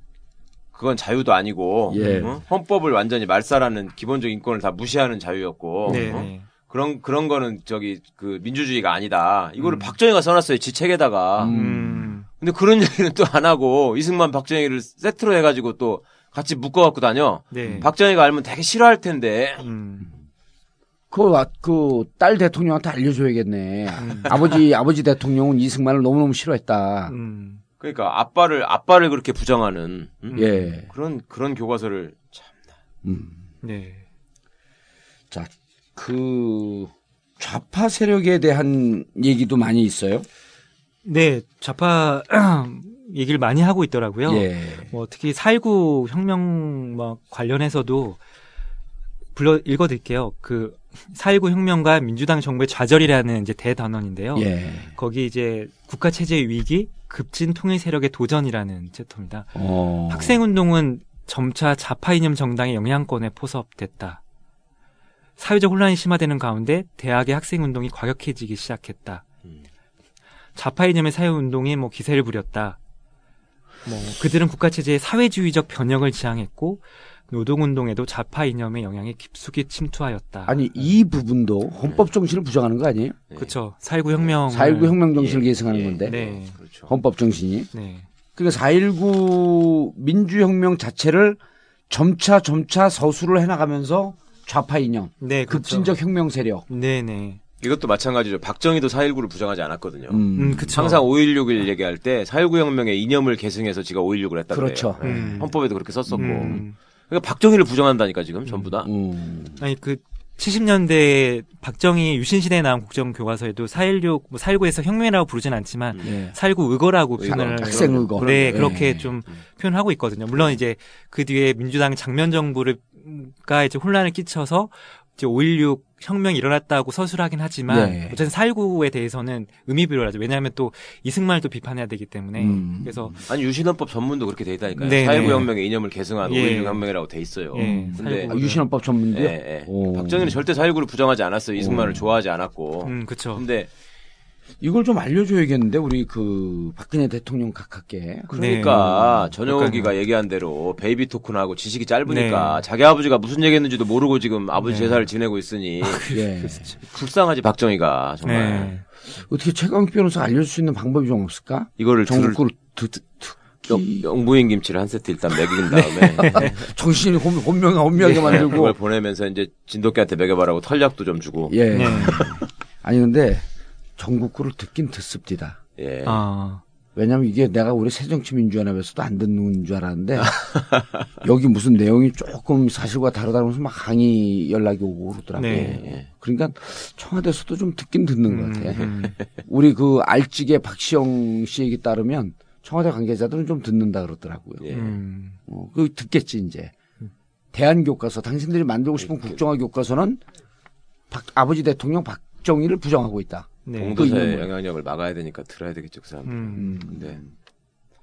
그건 자유도 아니고 예. 어? 헌법을 완전히 말살하는 기본적 인권을 다 무시하는 자유였고 네, 어? 네. 그런 그런 거는 저기 그 민주주의가 아니다. 이거를 음. 박정희가 써놨어요. 지 책에다가. 음. 근데 그런 얘기는 또 안 하고 이승만 박정희를 세트로 해가지고 또 같이 묶어 갖고 다녀. 네. 박정희가 알면 되게 싫어할 텐데. 음. 그, 그, 딸 대통령한테 알려줘야겠네. 음. 아버지, 아버지 대통령은 이승만을 너무너무 싫어했다. 음. 그러니까 아빠를 아빠를 그렇게 부정하는 음? 예. 그런 그런 교과서를 참. 음. 네. 자, 그, 좌파 세력에 대한 얘기도 많이 있어요. 네, 좌파 얘기를 많이 하고 있더라고요. 예. 뭐 특히 4.19 혁명 뭐 관련해서도 불러 읽어드릴게요. 그 4.19 혁명과 민주당 정부의 좌절이라는 이제 대단원인데요. 예. 거기 이제 국가 체제의 위기, 급진 통일 세력의 도전이라는 챕터입니다. 어. 학생 운동은 점차 좌파 이념 정당의 영향권에 포섭됐다. 사회적 혼란이 심화되는 가운데 대학의 학생 운동이 과격해지기 시작했다. 음. 좌파 이념의 사회 운동이 뭐 기세를 부렸다. 뭐 그들은 국가 체제의 사회주의적 변형을 지향했고 노동운동에도 좌파 이념의 영향이 깊숙이 침투하였다. 아니, 이 부분도 헌법 정신을 부정하는 거 아니에요? 네. 그렇죠. 4.19 혁명. 4.19 혁명 정신을 예, 계승하는 예, 건데. 네. 그렇죠. 헌법 정신이. 네. 그러니까 4.19 민주혁명 자체를 점차 점차 서술을 해나가면서 좌파 이념, 네. 그렇죠. 급진적 혁명 세력. 네네. 이것도 마찬가지죠. 박정희도 4.19를 부정하지 않았거든요. 음, 음, 그쵸. 항상 5.16을 얘기할 때 4.19 혁명의 이념을 계승해서 지가 5.16을 했다 그렇죠. 네. 음. 헌법에도 그렇게 썼었고. 음. 그러니까 박정희를 부정한다니까 지금 전부 다. 음. 아니 그 70년대 박정희 유신 시대에 나온 국정 교과서에도 4.16, 뭐 4.19에서 혁명이라고 부르진 않지만 예. 4.19 의거라고 의거, 표현을 학생 의거. 네 예. 그렇게 좀 표현하고 있거든요. 물론 이제 그 뒤에 민주당 장면 정부가 이제 혼란을 끼쳐서 이제 5.16 혁명이 일어났다고 서술하긴 하지만 예. 어쨌든 4.19에 대해서는 의미부여하죠. 왜냐하면 또 이승만을 또 비판해야 되기 때문에 음. 그래서 아니 유신헌법 전문도 그렇게 돼 있다니까요. 네, 4.19 네. 혁명의 이념을 계승한 예. 5.16 혁명이라고 돼 있어요. 예, 근데 4.19 아, 유신헌법 전문도요? 예, 예. 오. 박정희는 절대 4.19를 부정하지 않았어요. 이승만을 오. 좋아하지 않았고. 음 그렇죠. 근데 이걸 좀 알려줘야겠는데 우리 그 박근혜 대통령 각하께. 그러니까 네. 전용기가 그러니까요. 얘기한 대로 baby talk나 하고 지식이 짧으니까 네. 자기 아버지가 무슨 얘기했는지도 모르고 지금 아버지 네. 제사를 지내고 있으니 예. 불쌍하지 박정희가 정말 네. 어떻게 최강욱 변호사 알려줄 수 있는 방법이 좀 없을까? 이거를 들을 전국구를 듣, 영- 듣기. 영부인 김치를 한 세트 일단 먹인 다음에 정신이 혼, 혼명, 혼명하게 그걸 만들고. 보내면서 이제 진돗개한테 먹여봐라고 털약도 좀 주고 예. 네. 아니, 근데 전국구를 듣긴 듣습니다. 예. 아 왜냐면 이게 내가 우리 새정치민주연합에서도 안 듣는 줄 알았는데 여기 무슨 내용이 조금 사실과 다르다면서 막 항의 연락이 오고 그러더라고요. 네. 그러니까 청와대에서도 좀 듣긴 듣는 것 같아. 음, 우리 그 알찌개 박시영 씨 얘기 따르면 청와대 관계자들은 좀 듣는다 그러더라고요. 예. 음. 어, 그 듣겠지 이제. 대한 교과서 당신들이 만들고 싶은 국정화 교과서는 박- 아버지 대통령 박정희를 부정하고 있다. 네. 그 공도사의 이유는 영향력을 막아야 되니까 들어야 되겠죠, 그 사람. 음. 네.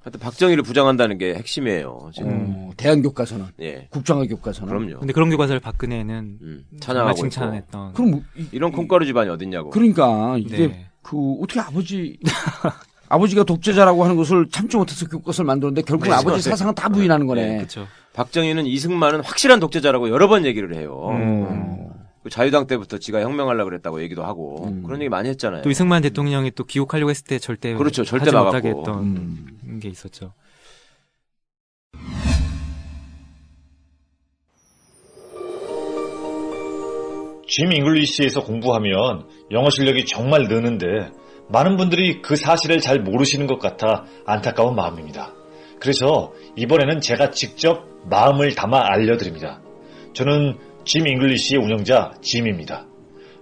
하여튼 박정희를 부정한다는 게 핵심이에요. 지금. 어, 대한 교과서는 예. 국정화 교과서는 그럼요. 근데 그런 교과서를 박근혜는 음, 찬양하고. 칭찬했던. 그럼 뭐 이- 이런 콩가루 집안이 어딨냐고. 그러니까 이게 네. 그 어떻게 아버지 아버지가 독재자라고 하는 것을 참지 못해서 교과서를 만들었는데 결국 은 네, 아버지 네. 사상은 다 부인하는 거네. 그렇죠. 박정희는 이승만은 확실한 독재자라고 여러 번 얘기를 해요. 어. 그 자유당 때부터 지가 혁명하려고 그랬다고 얘기도 하고 음. 그런 얘기 많이 했잖아요. 또 이승만 대통령이 또 기억하려고 했을 때 절대 그렇죠. 절대 하지 막았고. 못하게 했던 음. 게 있었죠. 짐 잉글리시에서 공부하면 영어 실력이 정말 느는데 많은 분들이 그 사실을 잘 모르시는 것 같아 안타까운 마음입니다. 그래서 이번에는 제가 직접 마음을 담아 알려드립니다. 저는 짐 잉글리시의 운영자 짐입니다.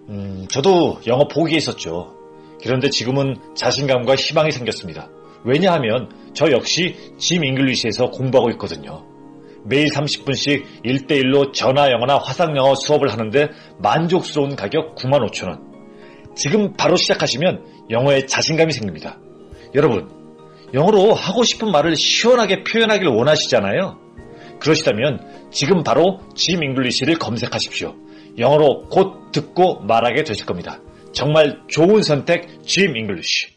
음, 저도 영어 포기했었죠. 그런데 지금은 자신감과 희망이 생겼습니다. 왜냐하면 저 역시 짐 잉글리시에서 공부하고 있거든요. 매일 30분씩 1대1로 전화 영어나 화상 영어 수업을 하는데 만족스러운 가격 95,000원. 지금 바로 시작하시면 영어에 자신감이 생깁니다. 여러분, 영어로 하고 싶은 말을 시원하게 표현하길 원하시잖아요. 그러시다면 지금 바로 짐 잉글리시를 검색하십시오. 영어로 곧 듣고 말하게 되실 겁니다. 정말 좋은 선택 짐 잉글리시.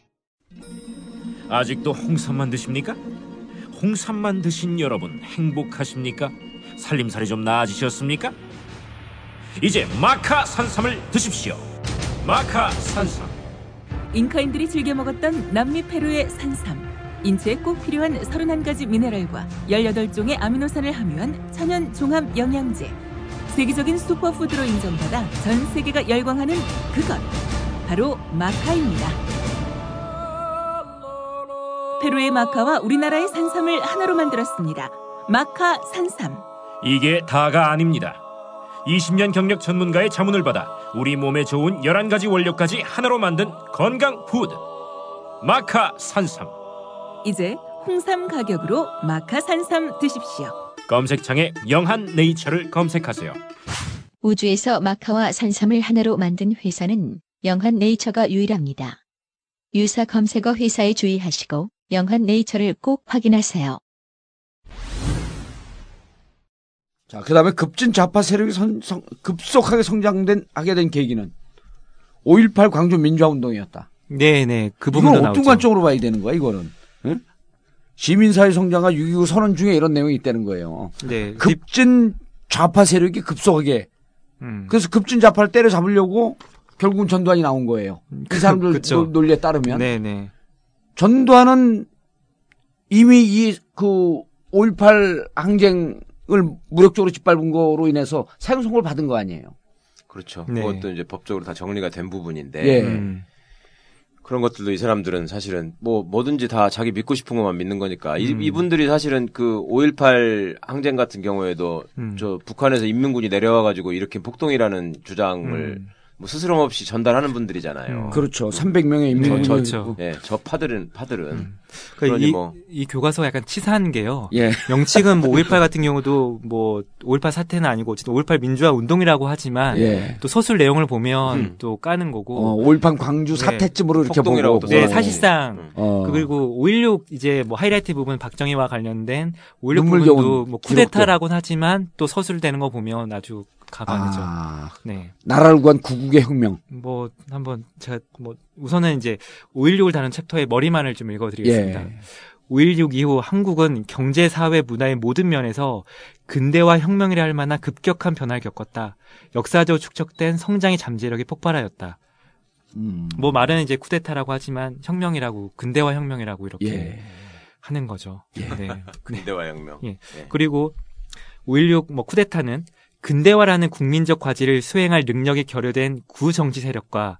아직도 홍삼만 드십니까? 홍삼만 드신 여러분 행복하십니까? 살림살이 좀 나아지셨습니까? 이제 마카 산삼을 드십시오. 마카 산삼. 잉카인들이 즐겨 먹었던 남미 페루의 산삼. 인체에 꼭 필요한 31가지 미네랄과 18종의 아미노산을 함유한 천연 종합 영양제. 세계적인 슈퍼푸드로 인정받아 전 세계가 열광하는 그것. 바로 마카입니다. 페루의 마카와 우리나라의 산삼을 하나로 만들었습니다. 마카 산삼. 이게 다가 아닙니다. 20년 경력 전문가의 자문을 받아 우리 몸에 좋은 11가지 원료까지 하나로 만든 건강 food. 마카 산삼. 이제 홍삼 가격으로 마카 산삼 드십시오. 검색창에 영한 네이처를 검색하세요. 우주에서 마카와 산삼을 하나로 만든 회사는 영한 네이처가 유일합니다. 유사 검색어 회사에 주의하시고 영한 네이처를 꼭 확인하세요. 자, 그 다음에 급진 좌파 세력이 선- 성- 급속하게 성장된, 하게 된 계기는 5.18 광주 민주화 운동이었다. 네 네 그 이건 부분도 어떤 나오죠. 관점으로 봐야 되는 거야, 이거는? 응? 시민사회 성장과 6.29 선언 중에 이런 내용이 있다는 거예요. 네. 딥- 급진 좌파 세력이 급속하게. 음. 그래서 급진 좌파를 때려잡으려고 결국은 전두환이 나온 거예요. 이 사람들 그쵸. 논- 논리에 따르면. 네네. 전두환은 이미 이 그 5.18 항쟁을 무력적으로 짓밟은 거로 인해서 사형 선고를 받은 거 아니에요. 그렇죠. 네. 그것도 이제 법적으로 다 정리가 된 부분인데 예. 음. 그런 것들도 이 사람들은 사실은 뭐 뭐든지 다 자기 믿고 싶은 것만 믿는 거니까 이, 음. 이분들이 사실은 그 5.18 항쟁 같은 경우에도 음. 저 북한에서 인민군이 내려와 가지고 이렇게 폭동이라는 주장을 음. 뭐 스스럼 없이 전달하는 분들이잖아요. 음. 그렇죠. 300명의 인민군이 저- 저-. 예, 저 파들은 파들은 음. 그러니 그러니까 이, 뭐. 이 교과서가 약간 치사한 게요. 예. 명칭은 뭐 5.18 같은 경우도 뭐 5.18 사태는 아니고 어쨌든 5.18 민주화 운동이라고 하지만 예. 또 서술 내용을 보면 음. 또 까는 어, 거고 5.18 광주 네. 사태쯤으로 이렇게 폭동이라고 보고. 또 네, 어. 사실상 음. 어. 그리고 5.16 이제 뭐 하이라이트 부분 박정희와 관련된 5.16 눈물겨운 부분도 뭐. 쿠데타라고는 하지만 또 서술되는 거 보면 아주 가관이죠. 아, 네. 나라를 구한 구국의 혁명. 뭐 한번 제가 뭐 우선은 이제 5.16을 다룬 챕터의 머리만을 좀 읽어드리겠습니다. 예. 5.16 이후 한국은 경제, 사회, 문화의 모든 면에서 근대화 혁명이라 할 만한 급격한 변화를 겪었다. 역사적으로 축적된 성장의 잠재력이 폭발하였다. 음. 뭐 말은 이제 쿠데타라고 하지만 혁명이라고 근대화 혁명이라고 이렇게 예. 하는 거죠. 네. 네. 근대화 혁명. 예. 예. 그리고 5.16 뭐 쿠데타는 근대화라는 국민적 과제를 수행할 능력이 결여된 구정치 세력과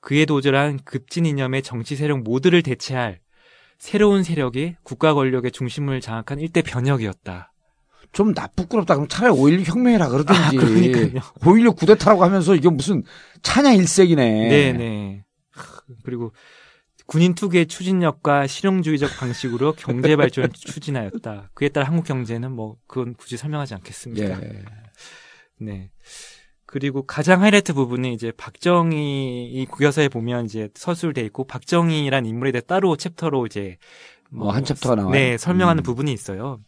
그에 도절한 급진 이념의 정치 세력 모두를 대체할 새로운 세력이 국가 권력의 중심을 장악한 일대 변혁이었다. 좀 나쁘끄럽다. 그럼 차라리 5.16 혁명이라 그러든지. 아, 그러니까요. 5.16 구데타라고 하면서 이게 무슨 찬양 일색이네. 네네. 그리고 군인 투기의 추진력과 실용주의적 방식으로 경제 발전을 추진하였다. 그에 따라 한국 경제는 뭐 그건 굳이 설명하지 않겠습니다. 예. 네. 그리고 가장 하이라이트 부분이 이제 박정희 이 교과서에 보면 이제 서술돼 있고 박정희란 인물에 대해 따로 chapter로 이제 뭐 한 chapter가 나와요. 네, 설명하는 음. 부분이 있어요.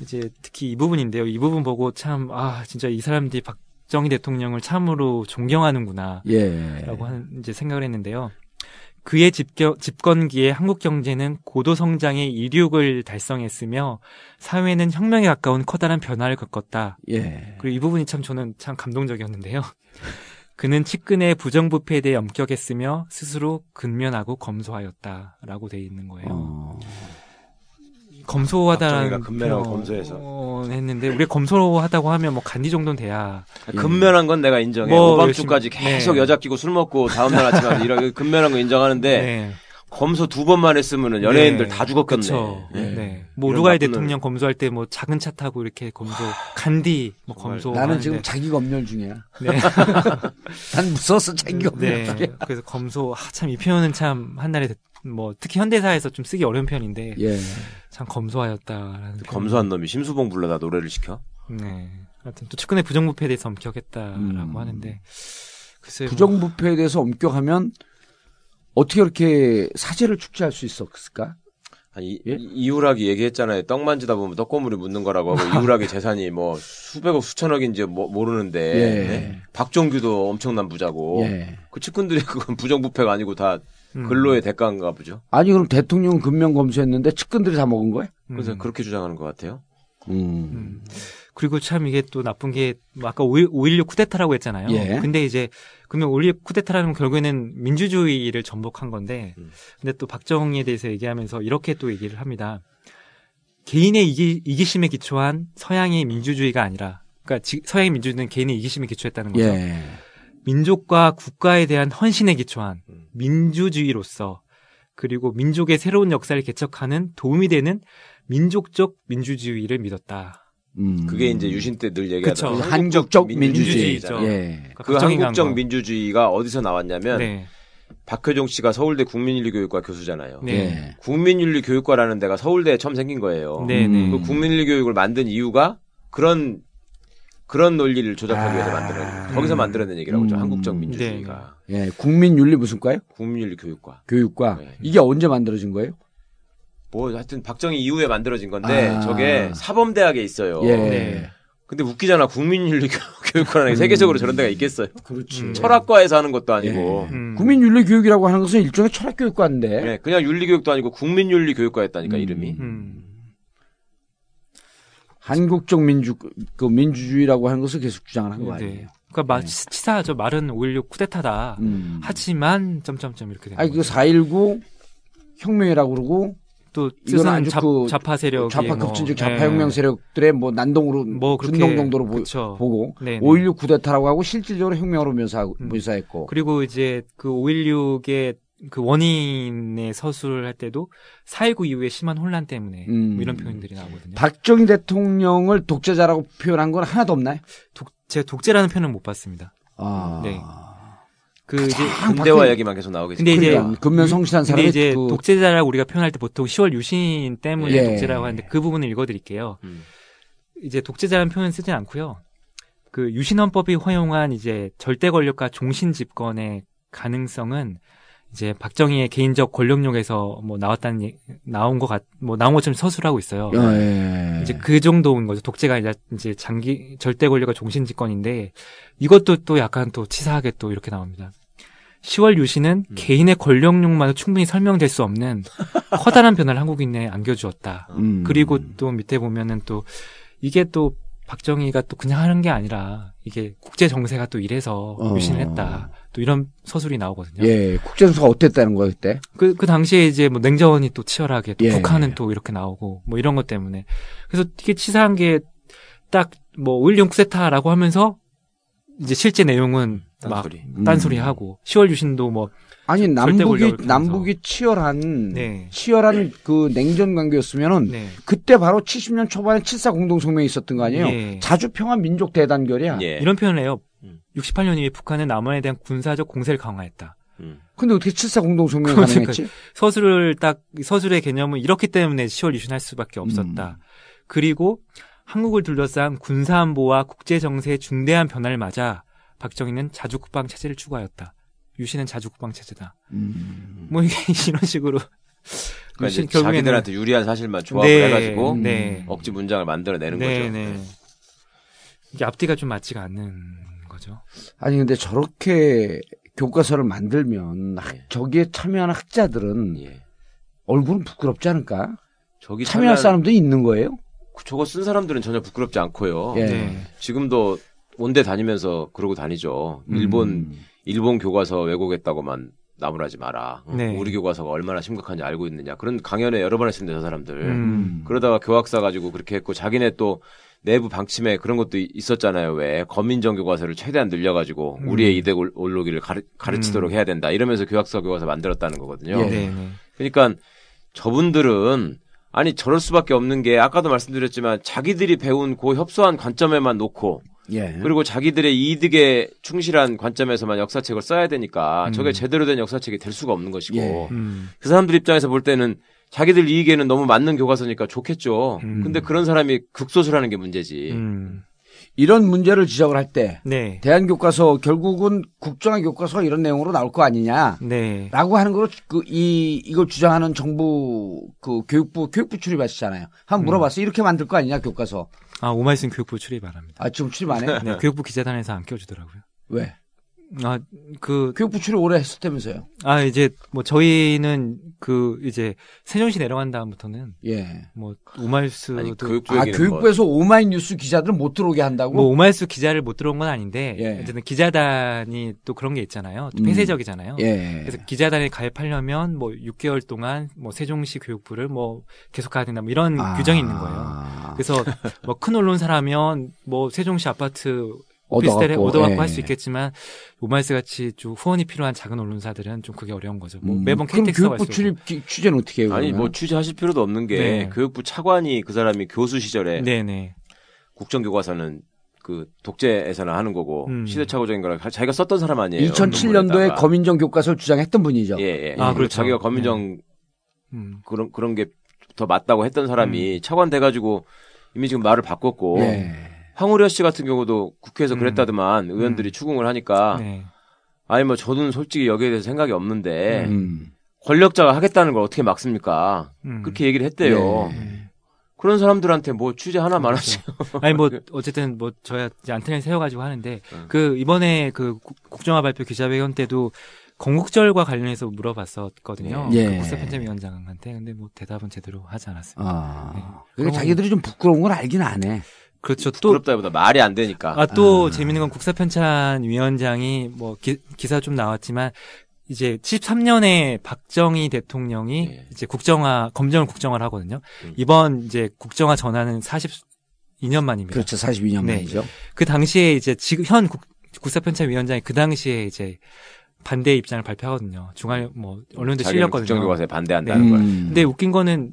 이제 특히 이 부분인데요. 이 부분 보고 참 아, 진짜 이 사람들이 박정희 대통령을 참으로 존경하는구나. 예. 라고 하는 이제 생각을 했는데요. 그의 집겨, 집권기에 한국 경제는 고도 성장의 이륙을 달성했으며 사회는 혁명에 가까운 커다란 변화를 겪었다. 예. 그리고 이 부분이 참 저는 참 감동적이었는데요. 그는 측근의 부정부패에 대해 엄격했으며 스스로 근면하고 검소하였다라고 돼 있는 거예요. 어. 근면하고 표현- 검소해서. 어, 했는데 우리 검소하다고 하면 뭐 간디 정도는 돼야 근면한 건 내가 인정해. 뭐 오밤주까지 열심히- 계속 네. 여자 끼고 술 먹고 다음 날 아침에 와서 이렇게 근면한 거 인정하는데 네. 검소 두 번만 했으면은 연예인들 네. 다 죽었겠네. 그쵸. 네. 네. 뭐 나쁜 대통령 검소할 때 뭐 작은 차 타고 이렇게 검소, 간디 뭐. 검소. 나는 하는데. 지금 자기 검열 중이야. 네. 난 무서워서 자기 검열 네. 중이야. 그래서 검소, 아, 참이 표현은 참 한날에 대- 뭐 특히 현대사에서 좀 쓰기 어려운 표현인데 예. 참 검소하였다라는. 검소한 놈이 심수봉 불러다 노래를 시켜. 네. 하여튼 또 측근의 부정부패에 대해서 엄격했다라고 음. 하는데 글쎄 뭐- 부정부패에 대해서 엄격하면 어떻게 그렇게 사제를 축제할 수 있었을까? 아니, 예? 이- 이후락이 얘기했잖아요. 떡 만지다 보면 떡고물이 묻는 거라고 하고 이후락의 재산이 뭐 수백억 수천억인지 뭐 모르는데 예. 네? 박정규도 엄청난 부자고 예. 그 측근들이 그건 부정부패가 아니고 다 음. 근로의 대가인가 보죠. 아니 그럼 대통령 근면 검수했는데 측근들이 다 먹은? 그래서 음. 그렇게 주장하는 것 같아요. 음. 음. 그리고 참 이게 또 나쁜 게뭐 아까 5.16 쿠데타라고 했잖아요. 예. 근데 이제 그러면 5.16 쿠데타라는 건 결국에는 민주주의를 전복한 건데 음. 근데 또 박정희에 대해서 얘기하면서 이렇게 또 얘기를 합니다. 개인의 이기, 이기심에 기초한 서양의 민주주의가 아니라 그러니까 지- 서양의 민주주의는 개인의 이기심에 기초했다는 거죠. 예. 민족과 국가에 대한 헌신에 기초한 음. 민주주의로서 그리고 민족의 새로운 역사를 개척하는 도움이 되는 민족적 민주주의를 믿었다. 음. 그게 이제 유신 때 늘. 얘기하던 한국적 민주주의. 민주주의죠. 예. 그러니까 그한 한국적 거. 민주주의가 어디서 나왔냐면 네. 박효종 씨가 서울대 국민윤리교육과 교수잖아요. 네. 예. 국민윤리교육과라는 데가 서울대에 처음 생긴 거예요. 네, 네. 음. 그 국민윤리교육을 만든 이유가 그런 그런 논리를 조작하기 아. 위해서 만드는 거기서 만들어낸 얘기라고 하죠. 음. 한국적 민주주의가 예. 국민윤리 무슨 과요? 국민윤리 교육과. 교육과. 네. 이게 언제 만들어진 거예요? 뭐 하여튼 박정희 이후에 만들어진 건데 아. 저게 사범대학에 있어요. 예. 네. 근데 웃기잖아. 국민윤리 교육과라는 게 세계적으로 저런 데가 있겠어요. 그렇지. 음. 철학과에서 하는 것도 아니고. 음. 국민윤리 교육이라고 하는 것은 일종의 철학 교육과인데. 네, 그냥 윤리 교육도 아니고 국민윤리 교육과였다니까 음. 이름이. 음. 한국적 민주 그 민주주의라고 하는 것을 계속 주장하는 거 네. 아니에요? 그러니까 마, 네. 치사하죠. 말은 5.16 쿠데타다. 음. 하지만 점점점 이렇게 되는 아니 그 거죠. 4.19 혁명이라고 그러고 또 이건 아주 좌, 그 좌파 세력이 좌파 뭐, 급진적 네. 좌파 혁명 세력들의 뭐 난동으로 뭐 그렇게 준동 정도로 보, 그쵸. 고 네, 네. 5.16 구데타라고 하고 실질적으로 혁명으로 묘사하고 음. 묘사했고 그리고 이제 그 5.16의 그 원인의 서술을 할 때도 4.19 이후에 심한 혼란 때문에 음. 뭐 이런 표현들이 나오거든요. 박정희 대통령을 독재자라고 표현한 건 하나도 없나요? 독, 제가 독재라는 표현은 못 봤습니다. 아. 네. 그 이제 근대화 얘기만 계속 나오겠지. 근데 이제 근면 성실한 사람이 이제 그 독재자라고 우리가 표현할 때 보통 10월 유신 때문에 예. 독재라고 하는데 그 부분을 읽어드릴게요. 음. 이제 독재자라는 표현 쓰지 않고요. 그 유신헌법이 허용한 이제 절대 권력과 종신 집권의 가능성은 이제 박정희의 개인적 권력욕에서 뭐 나왔다는 얘- 나온 것 같, 뭐 나온 것처럼 서술하고 있어요. 예. 이제 그 정도인 거죠. 독재가 이제- 이제 장기 절대 권력과 종신 집권인데 이것도 또 약간 또 치사하게 또 이렇게 나옵니다. 10월 유신은 음. 개인의 권력욕만으로 충분히 설명될 수 없는 커다란 변화를 한국인에 안겨주었다. 음. 그리고 또 밑에 보면은 또 이게 또 박정희가 또 그냥 하는 게 아니라 이게 국제 정세가 또 이래서 어. 유신을 했다. 또 이런 서술이 나오거든요. 예, 국제정서가 어땠다는 거예요, 그때? 그, 그 당시에 이제 뭐 냉전이 또 치열하게 또 예. 북한은 또 이렇게 나오고 뭐 이런 것 때문에. 그래서 되게 치사한 게 딱 뭐 오일용 쿠데타라고 하면서 이제 실제 내용은 막 딴소리. 음. 딴소리 하고 10월 유신도 뭐 아니 남북이. 남북이 치열한 네. 치열한 그 냉전 관계였으면은 네. 그때 바로 70년 초반에 7사 공동 성명이 있었던 거 아니에요? 예. 자주 평화 민족 대단결이야. 예. 이런 표현을 해요. 음. 68년 이후에 북한은 남한에 대한 군사적 공세를 강화했다. 음. 근데 어떻게 7사 공동 성명이 그러니까 가능했지? 서술을 딱 서술의 개념은 이렇기 때문에 10월 이슈할 수밖에 없었다. 그리고 한국을 둘러싼 군사안보와 국제 정세의 중대한 변화를 맞아 박정희는 자주국방 체제를 추구하였다. 유신은 자주국방 체제다. 음. 뭐 이게 이런 식으로 그러니까 유신 결국에는- 자기들한테 유리한 사실만 조합을 네, 해가지고 네. 억지 문장을 만들어내는 네, 거죠. 네. 이게 앞뒤가 좀 맞지가 않는 거죠. 아니 근데 저렇게 교과서를 만들면 학- 예. 저기에 참여하는 학자들은 예. 얼굴은 부끄럽지 않을까? 저기 참여할 참여한- 사람도 있는 거예요? 저거 쓴 사람들은 전혀 부끄럽지 않고요. 예. 네. 지금도 온대 다니면서 그러고 다니죠. 일본 음. 일본 교과서 왜곡했다고만 나무라지 마라. 어, 네. 우리 교과서가 얼마나 심각한지 알고 있느냐. 그런 강연에 여러 번 했습니다, 저 사람들. 음. 그러다가 교학사 가지고 그렇게 했고 자기네 또 내부 방침에 그런 것도 이- 있었잖아요. 왜 거민정 교과서를 최대한 늘려가지고 음. 우리의 올- 올로기를 가르, 가르 치도록 음. 해야 된다. 이러면서 교학사 교과서 만들었다는 거거든요. 예. 네, 네. 그러니까 저분들은 아니 저럴 수밖에 없는 게 아까도 말씀드렸지만 자기들이 배운 그 협소한 관점에만 놓고 예. 그리고 자기들의 이득에 충실한 관점에서만 역사책을 써야 되니까 저게 제대로 된 역사책이 될 수가 없는 것이고 예. 음. 그 사람들 입장에서 볼 때는 자기들 이익에는 너무 맞는 교과서니까 좋겠죠. 음. 근데 그런 사람이 극소수라는 게 문제지. 음. 이런 문제를 지적을 할 때 네. 대한 교과서 결국은 국정화 교과서 이런 내용으로 나올 거 아니냐? 네. 라고 하는 거로 그이 이걸 주장하는 정부 그 교육부 교육부 출입하시잖아요. 한번 물어봤어. 이렇게 만들 거 아니냐 교과서. 아, 오마이슨 교육부 출입 바랍니다. 아 지금 출입 안 해? 네, 교육부 기자단에서 안 껴주더라고요. 왜? 아, 그, 교육 부 출입 오래 했었다면서요? 아, 이제, 뭐, 저희는, 그, 이제, 세종시 내려간 다음부터는, 예. 뭐, 오말수도, 아니 교육부 아 교육부에서 오마이뉴스 기자들은 못 들어오게 한다고? 뭐, 오말수 기자를 못 들어온 건 아닌데, 예. 어쨌든 기자단이 또 그런 게 있잖아요. 또 음. 폐쇄적이잖아요. 예. 그래서 기자단에 가입하려면, 뭐, 6개월 동안, 뭐, 세종시 교육부를 뭐, 계속 가야 된다, 뭐, 이런 아. 규정이 있는 거예요. 그래서, 뭐, 큰 언론사라면, 뭐, 세종시 아파트, 오피스텔에 얻어갖고, 얻어갖고 예. 할수 있겠지만 오마이뉴스 같이 좀 후원이 필요한 작은 언론사들은 좀 그게 어려운 거죠. 뭐 음, 매번 그럼 KTX가 교육부 출입 기- 취재는 어떻게 해요? 아니 그러면? 뭐 취재하실 필요도 없는 게 네. 교육부 차관이 그 사람이 교수 시절에 네네. 국정교과서는 그 독재에서는 하는 거고 음. 시대착오적인 거라 자기가 썼던 사람 아니에요. 2007년도에 논문에다가. 검인정 교과서를 주장했던 분이죠. 예, 예. 아, 그리고 그렇죠. 자기가 거민정 음. 그런 그런 게 더 맞다고 했던 사람이 차관 돼 가지고 이미 지금 말을 바꿨고 예. 황우려 씨 같은 경우도 국회에서 음. 그랬다더만 의원들이 음. 추궁을 하니까 네. 아니 뭐 저는 솔직히 여기에 대해서 생각이 없는데 음. 권력자가 하겠다는 걸 어떻게 막습니까? 음. 그렇게 얘기를 했대요. 예. 그런 사람들한테 뭐 취재 하나만 하지. 아니 뭐 어쨌든 뭐 저야 이제 안테나 세워가지고 하는데 음. 그 이번에 그 국- 국정화 발표 기자회견 때도 건국절과 관련해서 물어봤었거든요. 예. 그 국사 편집위원장한테 근데 뭐 대답은 제대로 하지 않았습니다. 아. 네. 그러니까 자기들이 좀 부끄러운 건 알긴 안 해. 그렇죠. 또 부끄럽다기보다 말이 안 되니까. 아, 또 아. 재밌는 건 국사 편찬 위원장이 뭐 기, 사좀 나왔지만 이제 73년에 박정희 대통령이 예. 이제 국정화 검정을 국정화를 하거든요. 음. 이번 이제 국정화 전환은 42년 만입니다. 그렇죠. 42년 네. 만이죠. 그 당시에 이제 지금 현 국, 국사편찬 위원장이 그 당시에 이제 반대 입장을 발표하거든요. 중앙 뭐 언론도 실렸거든요. 국정교과서에 반대한다는 네. 걸. 음. 근데 웃긴 거는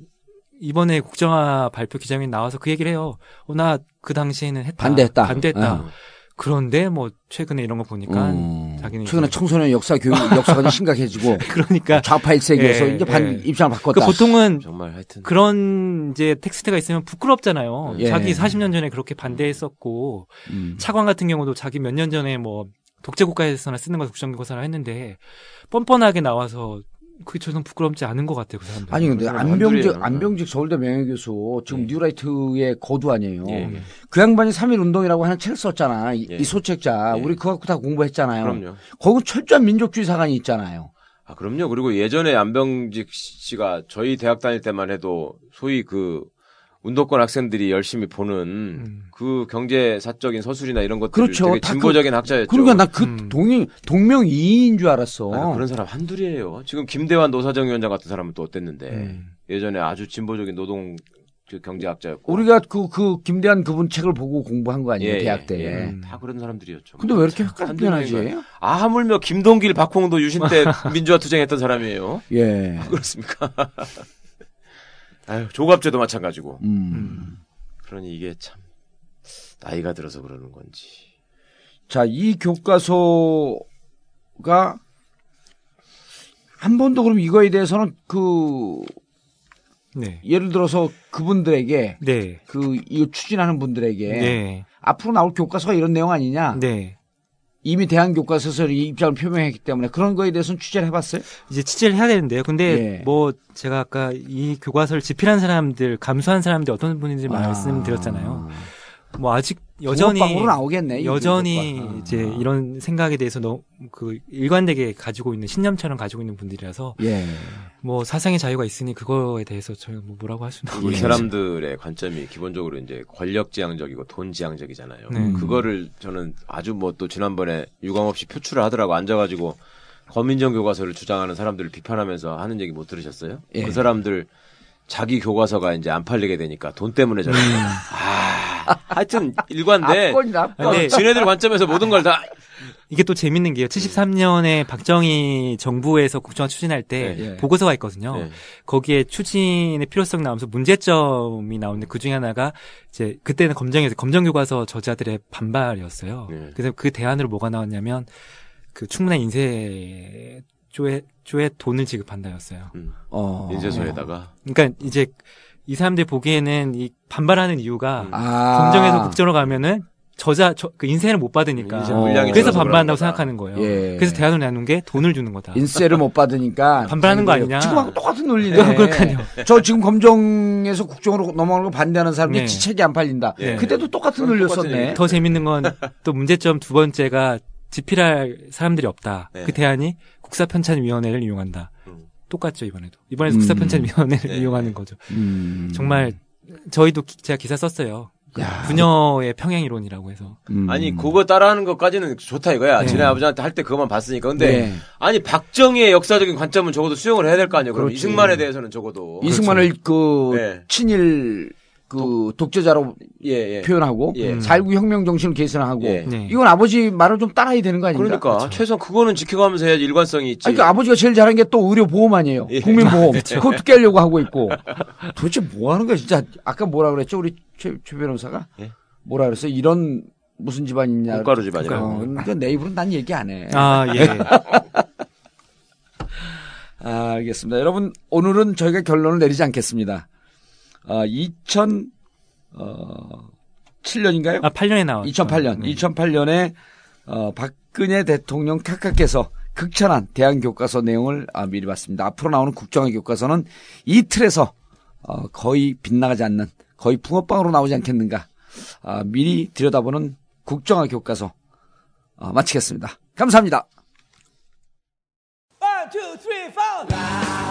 이번에 국정화 발표 기자회견 나와서 그 얘기를 해요. 어, 나 그 당시에는 했다. 반대했다. 반대했다. 어. 그런데 뭐 최근에 이런 거 보니까 음. 자기는 최근에 이제- 청소년 역사 교육 역사가 좀 심각해지고 그러니까 좌파 일색이어서 예, 이제 반 예. 입장을 그 바꿨다. 보통은 정말 하여튼 그런 이제 텍스트가 있으면 부끄럽잖아요. 예. 자기 40년 전에 그렇게 반대했었고 음. 차관 같은 경우도 자기 몇 년 전에 뭐 독재 국가에서나 쓰는 거 국정교과서나 했는데 뻔뻔하게 나와서 그게 저는 부끄럽지 않은 것 같아요, 그 사람들. 아니 근데 안병직. 안병직 서울대 명예 교수 지금 예. 뉴라이트의 거두 아니에요. 예. 그 양반이 3.1 운동이라고 하는 책을 썼잖아. 이, 예. 이 소책자. 예. 우리 그거 갖고 다 공부했잖아요. 그럼요. 거기 철저한 민족주의 사관이 있잖아요. 아, 그럼요. 그리고 예전에 안병직 씨가 저희 대학 다닐 때만 해도 소위 그 운동권 학생들이 열심히 보는 음. 그 경제사적인 서술이나 이런 것들 그렇죠. 되게 다 진보적인 학자였죠. 그러니까 나그 음. 동의 동명이인인 줄 알았어. 아, 그런 사람 한둘이에요. 지금 김대환 노사정 위원장 같은 사람은 또 어땠는데 음. 예전에 아주 진보적인 노동 그 경제학자였고. 우리가 그, 그, 김대한 그분 책을 보고 공부한 거 아니에요, 예, 대학 예, 때. 예. 다 그런 사람들이었죠. 근데 왜 이렇게? 명인가요? 아 하물며 김동길, 박홍도 유신 때 민주화 투쟁했던 사람이에요. 예. 그렇습니까? 아유 조갑제도 마찬가지고. 음. 그러니 이게 참 나이가 들어서 그러는 건지. 자, 이 교과서가 한 번도 그럼 이거에 대해서는 그 네. 예를 들어서 그분들에게 네. 그 이거 추진하는 분들에게 네. 앞으로 나올 교과서가 이런 내용 아니냐? 네. 이미 대한 교과서에서 이 입장을 표명했기 때문에 그런 거에 대해서는 취재를 해봤어요? 이제 취재를 해야 되는데요. 근데 예. 뭐 제가 아까 이 교과서를 집필한 사람들, 감수한 사람들 어떤 분인지 아. 말씀드렸잖아요. 뭐 아직 여전히 나오겠네. 이 여전히. 아. 이제 이런 생각에 대해서 너무 그 일관되게 가지고 있는 신념처럼 가지고 있는 분들이라서 예. 뭐 사상의 자유가 있으니 그거에 대해서 저희가 뭐 뭐라고 할 수는 이 없는 사람들의 관점이 기본적으로 이제 권력지향적이고 돈지향적이잖아요. 네. 그거를 저는 아주 뭐 또 지난번에 유감 없이 표출을 하더라고 앉아가지고 검인정 교과서를 주장하는 사람들을 비판하면서 하는 얘기 못 들으셨어요? 예. 그 사람들 자기 교과서가 이제 안 팔리게 되니까 돈 때문에잖아요. 음. 아, 하여튼 일관돼. 압권. 네. 지네들 관점에서 모든 걸 다 이게 또 재밌는 게요. 73년에 박정희 정부에서 국정화 추진할 때 예. 보고서가 있거든요. 네. 거기에 추진의 필요성 나오면서 문제점이 나오는데 그 중에 하나가 이제 그때는 검정에서 검정 교과서 저자들의 반발이었어요. 네. 그래서 그 대안으로 뭐가 나왔냐면 그 충분한 인쇄 조에 조에 돈을 지급한다였어요. 음, 어. 인쇄소에다가 그러니까 이제 이 사람들 보기에는 이 반발하는 이유가 아. 검정에서 국정으로 가면은 저자 저, 그 인쇄를 못 받으니까 인쇄 어. 물량이 그래서 반발한다고. 생각하는 거예요. 예. 그래서 대안을 내놓은 게 돈을 주는 거다. 인세를 못 받으니까 반발하는 거 아니냐. 지금하고 똑같은 논리네. 네, 그러니까요. 저 지금 검정에서 국정으로 넘어가는 거 반대하는 사람이 네. 지책이 안 팔린다. 네. 그때도 똑같은 논리였었네. 더 재밌는 건 또 문제점 두 번째가 집필할 사람들이 없다. 네. 그 대안이 국사편찬위원회를 이용한다. 음. 똑같죠 이번에도. 이번에도 음. 국사편찬위원회를 네. 이용하는 거죠. 음. 정말 저희도 기- 제가 기사 썼어요. 야. 부녀의 평행이론이라고 해서. 음. 아니 그거 따라하는 것까지는 좋다 이거야. 네. 지네 아버지한테 할 때 그것만 봤으니까. 근데 네. 아니 박정희의 역사적인 관점은 적어도 수용을 해야 될 거 아니에요. 그럼. 이승만에 대해서는 적어도 이승만을 그 네. 친일 그 독재자로 예, 예. 표현하고 예. 4.19 혁명 정신을 계승하고 예. 네. 이건 아버지 말을 좀 따라야 되는 거 아닙니까? 그러니까 최소한 그거는 지켜가면서 해야지 일관성이 있지. 아니, 그 아버지가 제일 잘한 게 또 의료 보험 아니에요. 예. 국민 보험. 그것도 깨려고 하고 있고. 도대체 뭐 하는 거야, 진짜. 아까 뭐라 그랬죠? 우리 최, 최 변호사가? 예. 뭐라 그랬어? 이런 무슨 집안이냐. 꽃가루 집안이라고. 어, 근데 내 입으로는 난 얘기 안 해. 아 예. 아, 알겠습니다. 여러분, 오늘은 저희가 결론을 내리지 않겠습니다. 아, 2000, 어, 7년인가요? 아 8년에 나왔. 2008년, 네. 2008년에 어, 박근혜 대통령 각각께서 극찬한 대한 교과서 내용을 아, 미리 봤습니다. 앞으로 나오는 국정화 교과서는 이 틀에서 어, 거의 빗나가지 않는 거의 붕어빵으로 나오지 않겠는가. 아, 미리 들여다보는 국정화 교과서 어, 마치겠습니다. 감사합니다. One, two, three, four.